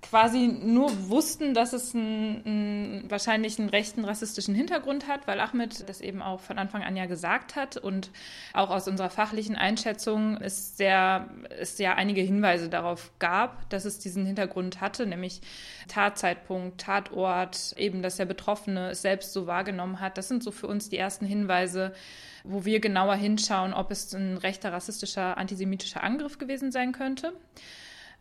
quasi nur wussten, dass es einen, wahrscheinlich einen rechten rassistischen Hintergrund hat, weil Ahmed das eben auch von Anfang an ja gesagt hat und auch aus unserer fachlichen Einschätzung es sehr, es ja einige Hinweise darauf gab, dass es diesen Hintergrund hatte, nämlich Tatzeitpunkt, Tatort, eben, dass der Betroffene es selbst so wahrgenommen hat. Das sind so für uns die ersten Hinweise, wo wir genauer hinschauen, ob es ein rechter rassistischer, antisemitischer Angriff gewesen sein könnte.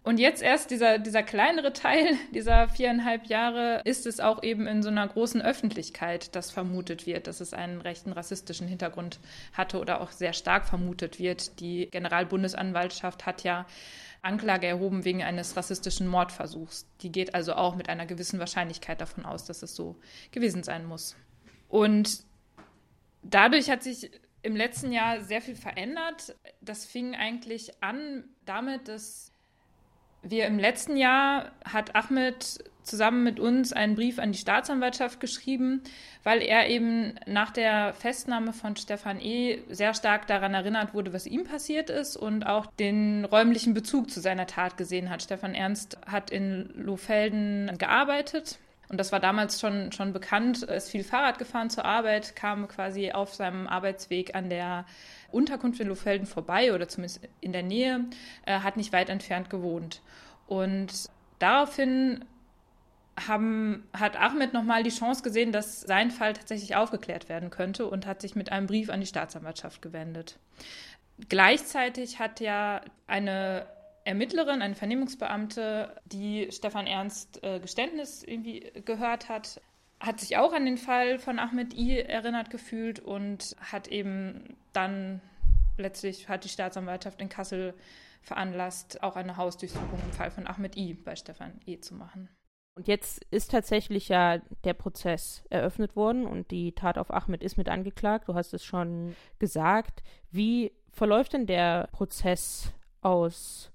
Und jetzt erst dieser, dieser kleinere Teil (laughs) dieser viereinhalb Jahre ist es auch eben in so einer großen Öffentlichkeit, dass vermutet wird, dass es einen rechten rassistischen Hintergrund hatte oder auch sehr stark vermutet wird. Die Generalbundesanwaltschaft hat ja Anklage erhoben wegen eines rassistischen Mordversuchs. Die geht also auch mit einer gewissen Wahrscheinlichkeit davon aus, dass es so gewesen sein muss. Und dadurch hat sich im letzten Jahr sehr viel verändert. Das fing eigentlich an damit, dass wir im letzten Jahr hat Ahmed zusammen mit uns einen Brief an die Staatsanwaltschaft geschrieben, weil er eben nach der Festnahme von Stefan E. sehr stark daran erinnert wurde, was ihm passiert ist und auch den räumlichen Bezug zu seiner Tat gesehen hat. Stefan Ernst hat in Lohfelden gearbeitet. Und das war damals schon, schon bekannt. Ist viel Fahrrad gefahren zur Arbeit, kam quasi auf seinem Arbeitsweg an der Unterkunft in Lohfelden vorbei oder zumindest in der Nähe, äh, hat nicht weit entfernt gewohnt. Und daraufhin haben, hat Ahmed nochmal die Chance gesehen, dass sein Fall tatsächlich aufgeklärt werden könnte und hat sich mit einem Brief an die Staatsanwaltschaft gewendet. Gleichzeitig hat ja eine Ermittlerin, eine Vernehmungsbeamte, die Stefan Ernst äh, Geständnis irgendwie gehört hat, hat sich auch an den Fall von Ahmed I erinnert gefühlt und hat eben dann letztlich hat die Staatsanwaltschaft in Kassel veranlasst, auch eine Hausdurchsuchung im Fall von Ahmed I bei Stefan E zu machen. Und jetzt ist tatsächlich ja der Prozess eröffnet worden und die Tat auf Ahmed ist mit angeklagt. Du hast es schon gesagt. Wie verläuft denn der Prozess aus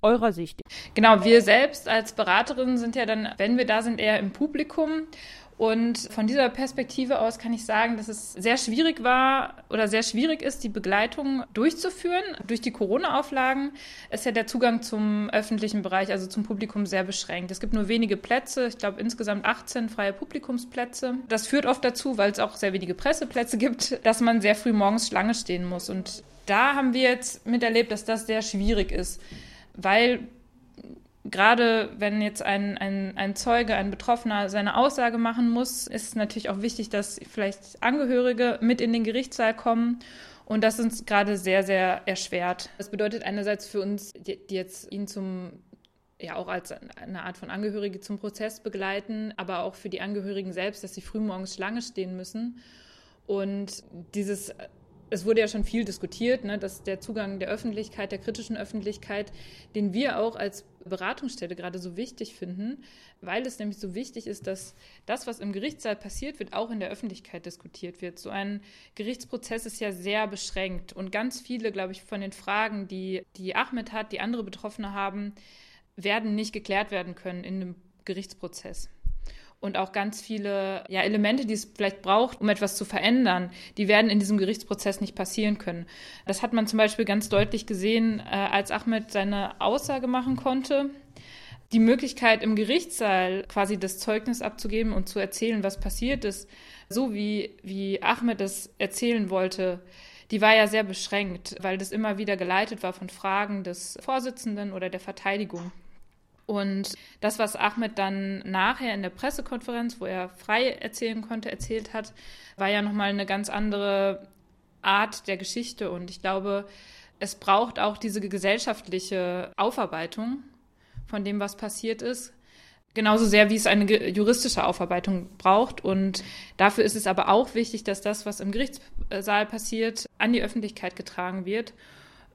eurer Sicht? Genau, wir selbst als Beraterinnen sind ja dann, wenn wir da sind, eher im Publikum und von dieser Perspektive aus kann ich sagen, dass es sehr schwierig war oder sehr schwierig ist, die Begleitung durchzuführen. Durch die Corona-Auflagen ist ja der Zugang zum öffentlichen Bereich, also zum Publikum, sehr beschränkt. Es gibt nur wenige Plätze, ich glaube insgesamt 18 freie Publikumsplätze. Das führt oft dazu, weil es auch sehr wenige Presseplätze gibt, dass man sehr früh morgens Schlange stehen muss. Und da haben wir jetzt miterlebt, dass das sehr schwierig ist, weil gerade wenn jetzt ein, ein, ein Zeuge, ein Betroffener seine Aussage machen muss, ist es natürlich auch wichtig, dass vielleicht Angehörige mit in den Gerichtssaal kommen. Und das uns gerade sehr, sehr erschwert. Das bedeutet einerseits für uns, die, die jetzt ihn zum ja auch als eine Art von Angehörige zum Prozess begleiten, aber auch für die Angehörigen selbst, dass sie frühmorgens Schlange stehen müssen. Und dieses es wurde ja schon viel diskutiert, ne, dass der Zugang der Öffentlichkeit, der kritischen Öffentlichkeit, den wir auch als Beratungsstelle gerade so wichtig finden, weil es nämlich so wichtig ist, dass das, was im Gerichtssaal passiert wird, auch in der Öffentlichkeit diskutiert wird. So ein Gerichtsprozess ist ja sehr beschränkt und ganz viele, glaube ich, von den Fragen, die, die Ahmed hat, die andere Betroffene haben, werden nicht geklärt werden können in einem Gerichtsprozess und auch ganz viele ja, Elemente, die es vielleicht braucht, um etwas zu verändern, die werden in diesem Gerichtsprozess nicht passieren können. Das hat man zum Beispiel ganz deutlich gesehen, äh, als Ahmed seine Aussage machen konnte. Die Möglichkeit im Gerichtssaal quasi das Zeugnis abzugeben und zu erzählen, was passiert ist, so wie, wie Ahmed das erzählen wollte, die war ja sehr beschränkt, weil das immer wieder geleitet war von Fragen des Vorsitzenden oder der Verteidigung. Und das, was Ahmed dann nachher in der Pressekonferenz, wo er frei erzählen konnte, erzählt hat, war ja nochmal eine ganz andere Art der Geschichte. Und ich glaube, es braucht auch diese gesellschaftliche Aufarbeitung von dem, was passiert ist. Genauso sehr, wie es eine juristische Aufarbeitung braucht. Und dafür ist es aber auch wichtig, dass das, was im Gerichtssaal passiert, an die Öffentlichkeit getragen wird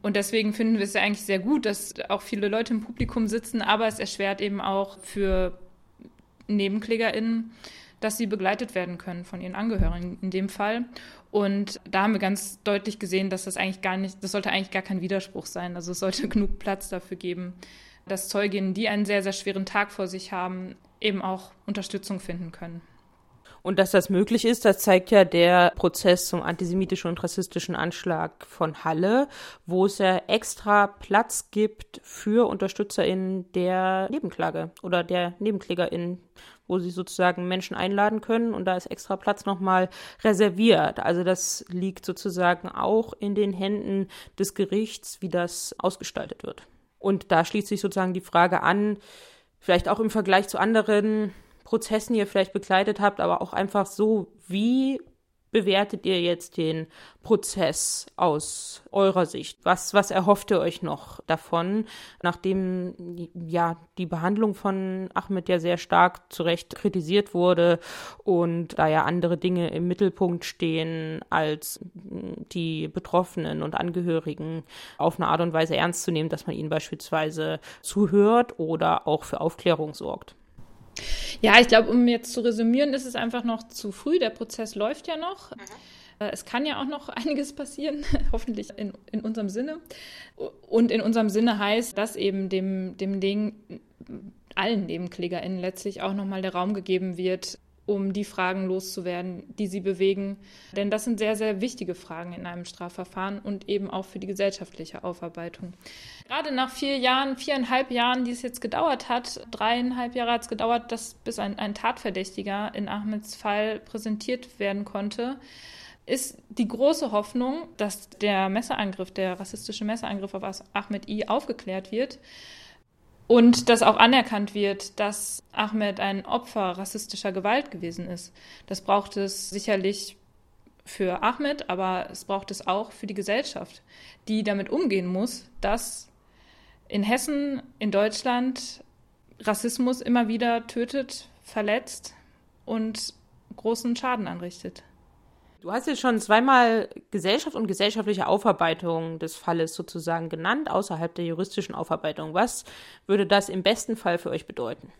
und deswegen finden wir es ja eigentlich sehr gut, dass auch viele Leute im Publikum sitzen, aber es erschwert eben auch für NebenklägerInnen, dass sie begleitet werden können von ihren Angehörigen in dem Fall. Und da haben wir ganz deutlich gesehen, dass das eigentlich gar nicht, das sollte eigentlich gar kein Widerspruch sein. Also es sollte (laughs) genug Platz dafür geben, dass Zeuginnen, die einen sehr, sehr schweren Tag vor sich haben, eben auch Unterstützung finden können. Und dass das möglich ist, das zeigt ja der Prozess zum antisemitischen und rassistischen Anschlag von Halle, wo es ja extra Platz gibt für UnterstützerInnen der Nebenklage oder der NebenklägerInnen, wo sie sozusagen Menschen einladen können und da ist extra Platz nochmal reserviert. Also das liegt sozusagen auch in den Händen des Gerichts, wie das ausgestaltet wird. Und da schließt sich sozusagen die Frage an, vielleicht auch im Vergleich zu anderen Prozessen ihr vielleicht begleitet habt, aber auch einfach so, wie bewertet ihr jetzt den Prozess aus eurer Sicht? Was, was erhofft ihr euch noch davon, nachdem ja die Behandlung von Ahmed ja sehr stark zu Recht kritisiert wurde und da ja andere Dinge im Mittelpunkt stehen, als die Betroffenen und Angehörigen auf eine Art und Weise ernst zu nehmen, dass man ihnen beispielsweise zuhört oder auch für Aufklärung sorgt? Ja, ich glaube, um jetzt zu resümieren, ist es einfach noch zu früh. Der Prozess läuft ja noch. Mhm. Es kann ja auch noch (laughs) einiges passieren, (laughs) hoffentlich in, in unserem Sinne. Und in unserem Sinne heißt, dass eben dem, dem Ding allen NebenklägerInnen letztlich auch nochmal der Raum gegeben wird, um die Fragen loszuwerden, die sie bewegen. Denn das sind sehr, sehr wichtige Fragen in einem Strafverfahren und eben auch für die gesellschaftliche Aufarbeitung. Gerade nach vier Jahren, viereinhalb Jahren, die es jetzt gedauert hat, dreieinhalb Jahre hat es gedauert, dass bis ein, ein Tatverdächtiger in Ahmeds Fall präsentiert werden konnte, ist die große Hoffnung, dass der Messerangriff, der rassistische Messerangriff auf Ahmed I aufgeklärt wird und dass auch anerkannt wird, dass Ahmed ein Opfer rassistischer Gewalt gewesen ist. Das braucht es sicherlich für Ahmed, aber es braucht es auch für die Gesellschaft, die damit umgehen muss, dass in Hessen, in Deutschland Rassismus immer wieder tötet, verletzt und großen Schaden anrichtet. Du hast jetzt schon zweimal Gesellschaft und gesellschaftliche Aufarbeitung des Falles sozusagen genannt, außerhalb der juristischen Aufarbeitung. Was würde das im besten Fall für euch bedeuten?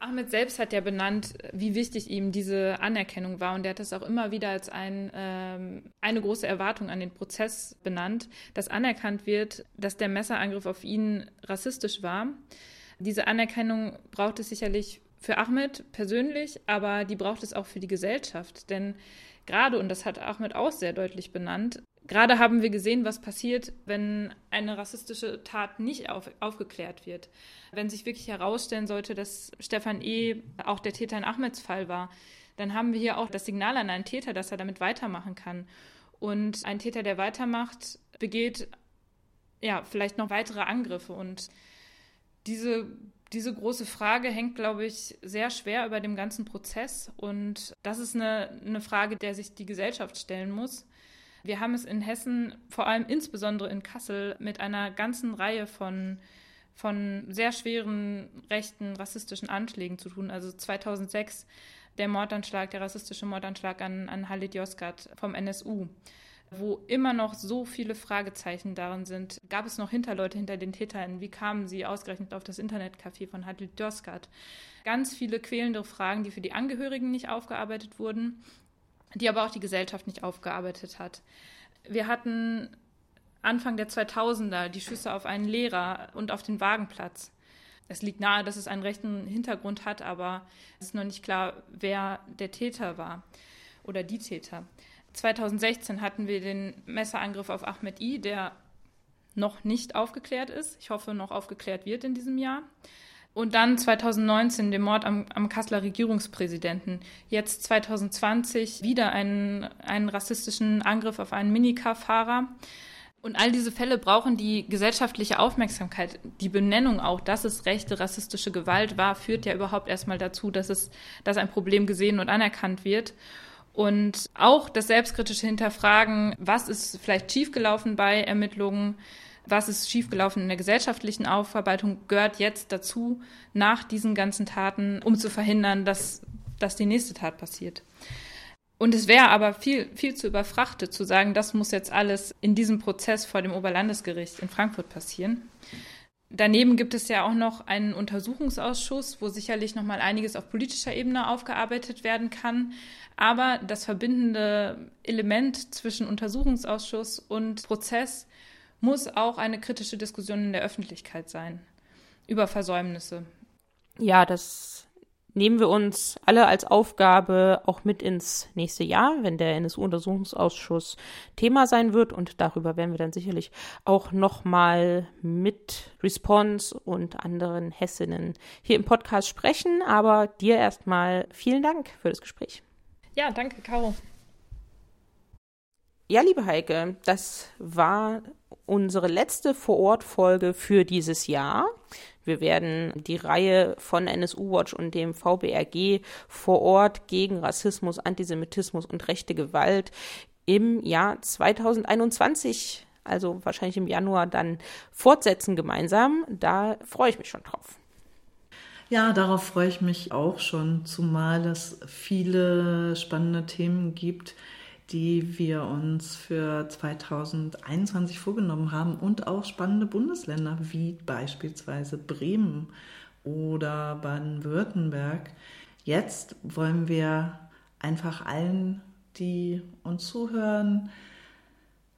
Ahmed selbst hat ja benannt, wie wichtig ihm diese Anerkennung war. Und er hat das auch immer wieder als ein, ähm, eine große Erwartung an den Prozess benannt, dass anerkannt wird, dass der Messerangriff auf ihn rassistisch war. Diese Anerkennung braucht es sicherlich für Ahmed persönlich, aber die braucht es auch für die Gesellschaft. Denn gerade, und das hat Ahmed auch sehr deutlich benannt, gerade haben wir gesehen, was passiert, wenn eine rassistische Tat nicht auf, aufgeklärt wird. Wenn sich wirklich herausstellen sollte, dass Stefan E. auch der Täter in Ahmeds Fall war, dann haben wir hier auch das Signal an einen Täter, dass er damit weitermachen kann. Und ein Täter, der weitermacht, begeht ja vielleicht noch weitere Angriffe. Und diese, diese große Frage hängt, glaube ich, sehr schwer über dem ganzen Prozess. Und das ist eine, eine Frage, der sich die Gesellschaft stellen muss. Wir haben es in Hessen, vor allem insbesondere in Kassel, mit einer ganzen Reihe von von sehr schweren rechten, rassistischen Anschlägen zu tun. Also 2006 der Mordanschlag, der rassistische Mordanschlag an, an Halit Yozgat vom NSU, wo immer noch so viele Fragezeichen darin sind. Gab es noch Hinterleute hinter den Tätern? Wie kamen sie ausgerechnet auf das Internetcafé von Halit Yozgat? Ganz viele quälende Fragen, die für die Angehörigen nicht aufgearbeitet wurden, die aber auch die Gesellschaft nicht aufgearbeitet hat. Wir hatten Anfang der 2000er die Schüsse auf einen Lehrer und auf den Wagenplatz. Es liegt nahe, dass es einen rechten Hintergrund hat, aber es ist noch nicht klar, wer der Täter war oder die Täter. 2016 hatten wir den Messerangriff auf Ahmed I, der noch nicht aufgeklärt ist. Ich hoffe, noch aufgeklärt wird in diesem Jahr. Und dann 2019 den Mord am, am Kasseler Regierungspräsidenten. Jetzt 2020 wieder einen, einen rassistischen Angriff auf einen Minicar-Fahrer. Und all diese Fälle brauchen die gesellschaftliche Aufmerksamkeit. Die Benennung auch, dass es rechte rassistische Gewalt war, führt ja überhaupt erstmal dazu, dass es, dass ein Problem gesehen und anerkannt wird. Und auch das selbstkritische Hinterfragen, was ist vielleicht schiefgelaufen bei Ermittlungen, was ist schiefgelaufen in der gesellschaftlichen Aufarbeitung, gehört jetzt dazu, nach diesen ganzen Taten, um zu verhindern, dass, dass die nächste Tat passiert. Und es wäre aber viel, viel zu überfrachtet zu sagen, das muss jetzt alles in diesem Prozess vor dem Oberlandesgericht in Frankfurt passieren. Daneben gibt es ja auch noch einen Untersuchungsausschuss, wo sicherlich noch mal einiges auf politischer Ebene aufgearbeitet werden kann. Aber das verbindende Element zwischen Untersuchungsausschuss und Prozess muss auch eine kritische Diskussion in der Öffentlichkeit sein über Versäumnisse. Ja, das nehmen wir uns alle als Aufgabe auch mit ins nächste Jahr, wenn der NSU-Untersuchungsausschuss Thema sein wird. Und darüber werden wir dann sicherlich auch nochmal mit Response und anderen Hessinnen hier im Podcast sprechen. Aber dir erstmal vielen Dank für das Gespräch. Ja, danke, Caro. Ja, liebe Heike, das war unsere letzte Vorortfolge für dieses Jahr. Wir werden die Reihe von NSU Watch und dem VBRG vor Ort gegen Rassismus, Antisemitismus und rechte Gewalt im Jahr 2021, also wahrscheinlich im Januar, dann fortsetzen gemeinsam. Da freue ich mich schon drauf. Ja, darauf freue ich mich auch schon, zumal es viele spannende Themen gibt, die wir uns für 2021 vorgenommen haben und auch spannende Bundesländer wie beispielsweise Bremen oder Baden-Württemberg. Jetzt wollen wir einfach allen, die uns zuhören,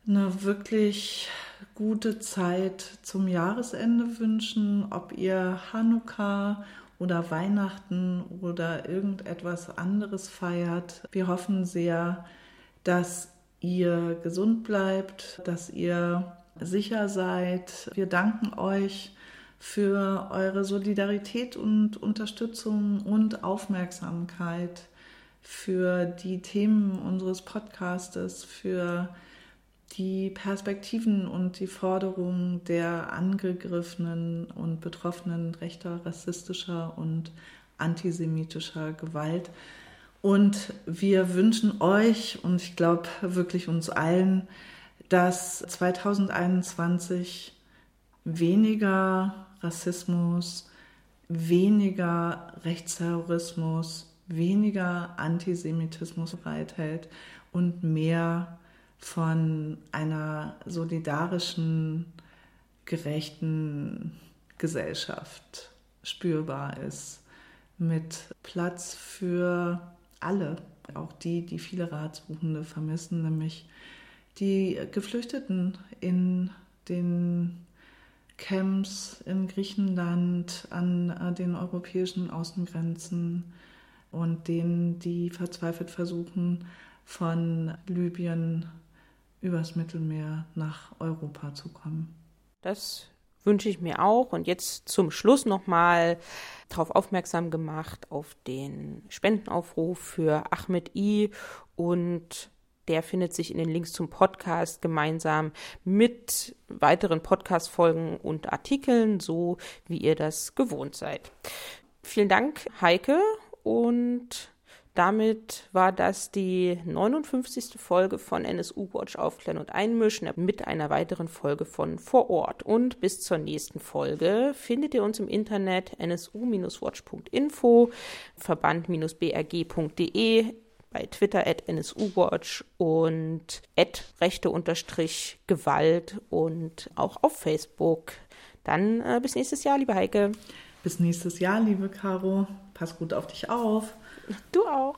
eine wirklich gute Zeit zum Jahresende wünschen, ob ihr Hanukkah oder Weihnachten oder irgendetwas anderes feiert. Wir hoffen sehr, dass ihr gesund bleibt, dass ihr sicher seid. Wir danken euch für eure Solidarität und Unterstützung und Aufmerksamkeit für die Themen unseres Podcastes, für die Perspektiven und die Forderungen der angegriffenen und betroffenen rechter, rassistischer und antisemitischer Gewalt. Und wir wünschen euch und ich glaube wirklich uns allen, dass 2021 weniger Rassismus, weniger Rechtsterrorismus, weniger Antisemitismus bereithält und mehr von einer solidarischen, gerechten Gesellschaft spürbar ist. Mit Platz für alle, auch die, die viele Ratsbuchende vermissen, nämlich die Geflüchteten in den Camps in Griechenland, an äh, den europäischen Außengrenzen und denen, die verzweifelt versuchen, von Libyen übers Mittelmeer nach Europa zu kommen. Das wünsche ich mir auch. Und jetzt zum Schluss nochmal darauf aufmerksam gemacht, auf den Spendenaufruf für Ahmed I. Und der findet sich in den Links zum Podcast gemeinsam mit weiteren Podcast-Folgen und Artikeln, so wie ihr das gewohnt seid. Vielen Dank, Heike. Und damit war das die 59. Folge von NSU Watch Aufklären und Einmischen mit einer weiteren Folge von Vor Ort. Und bis zur nächsten Folge findet ihr uns im Internet nsu-watch.info, verband-brg.de, bei Twitter at nsuwatch und at rechte-gewalt und auch auf Facebook. Dann äh, bis nächstes Jahr, liebe Heike. Bis nächstes Jahr, liebe Caro. Pass gut auf dich auf. Du auch.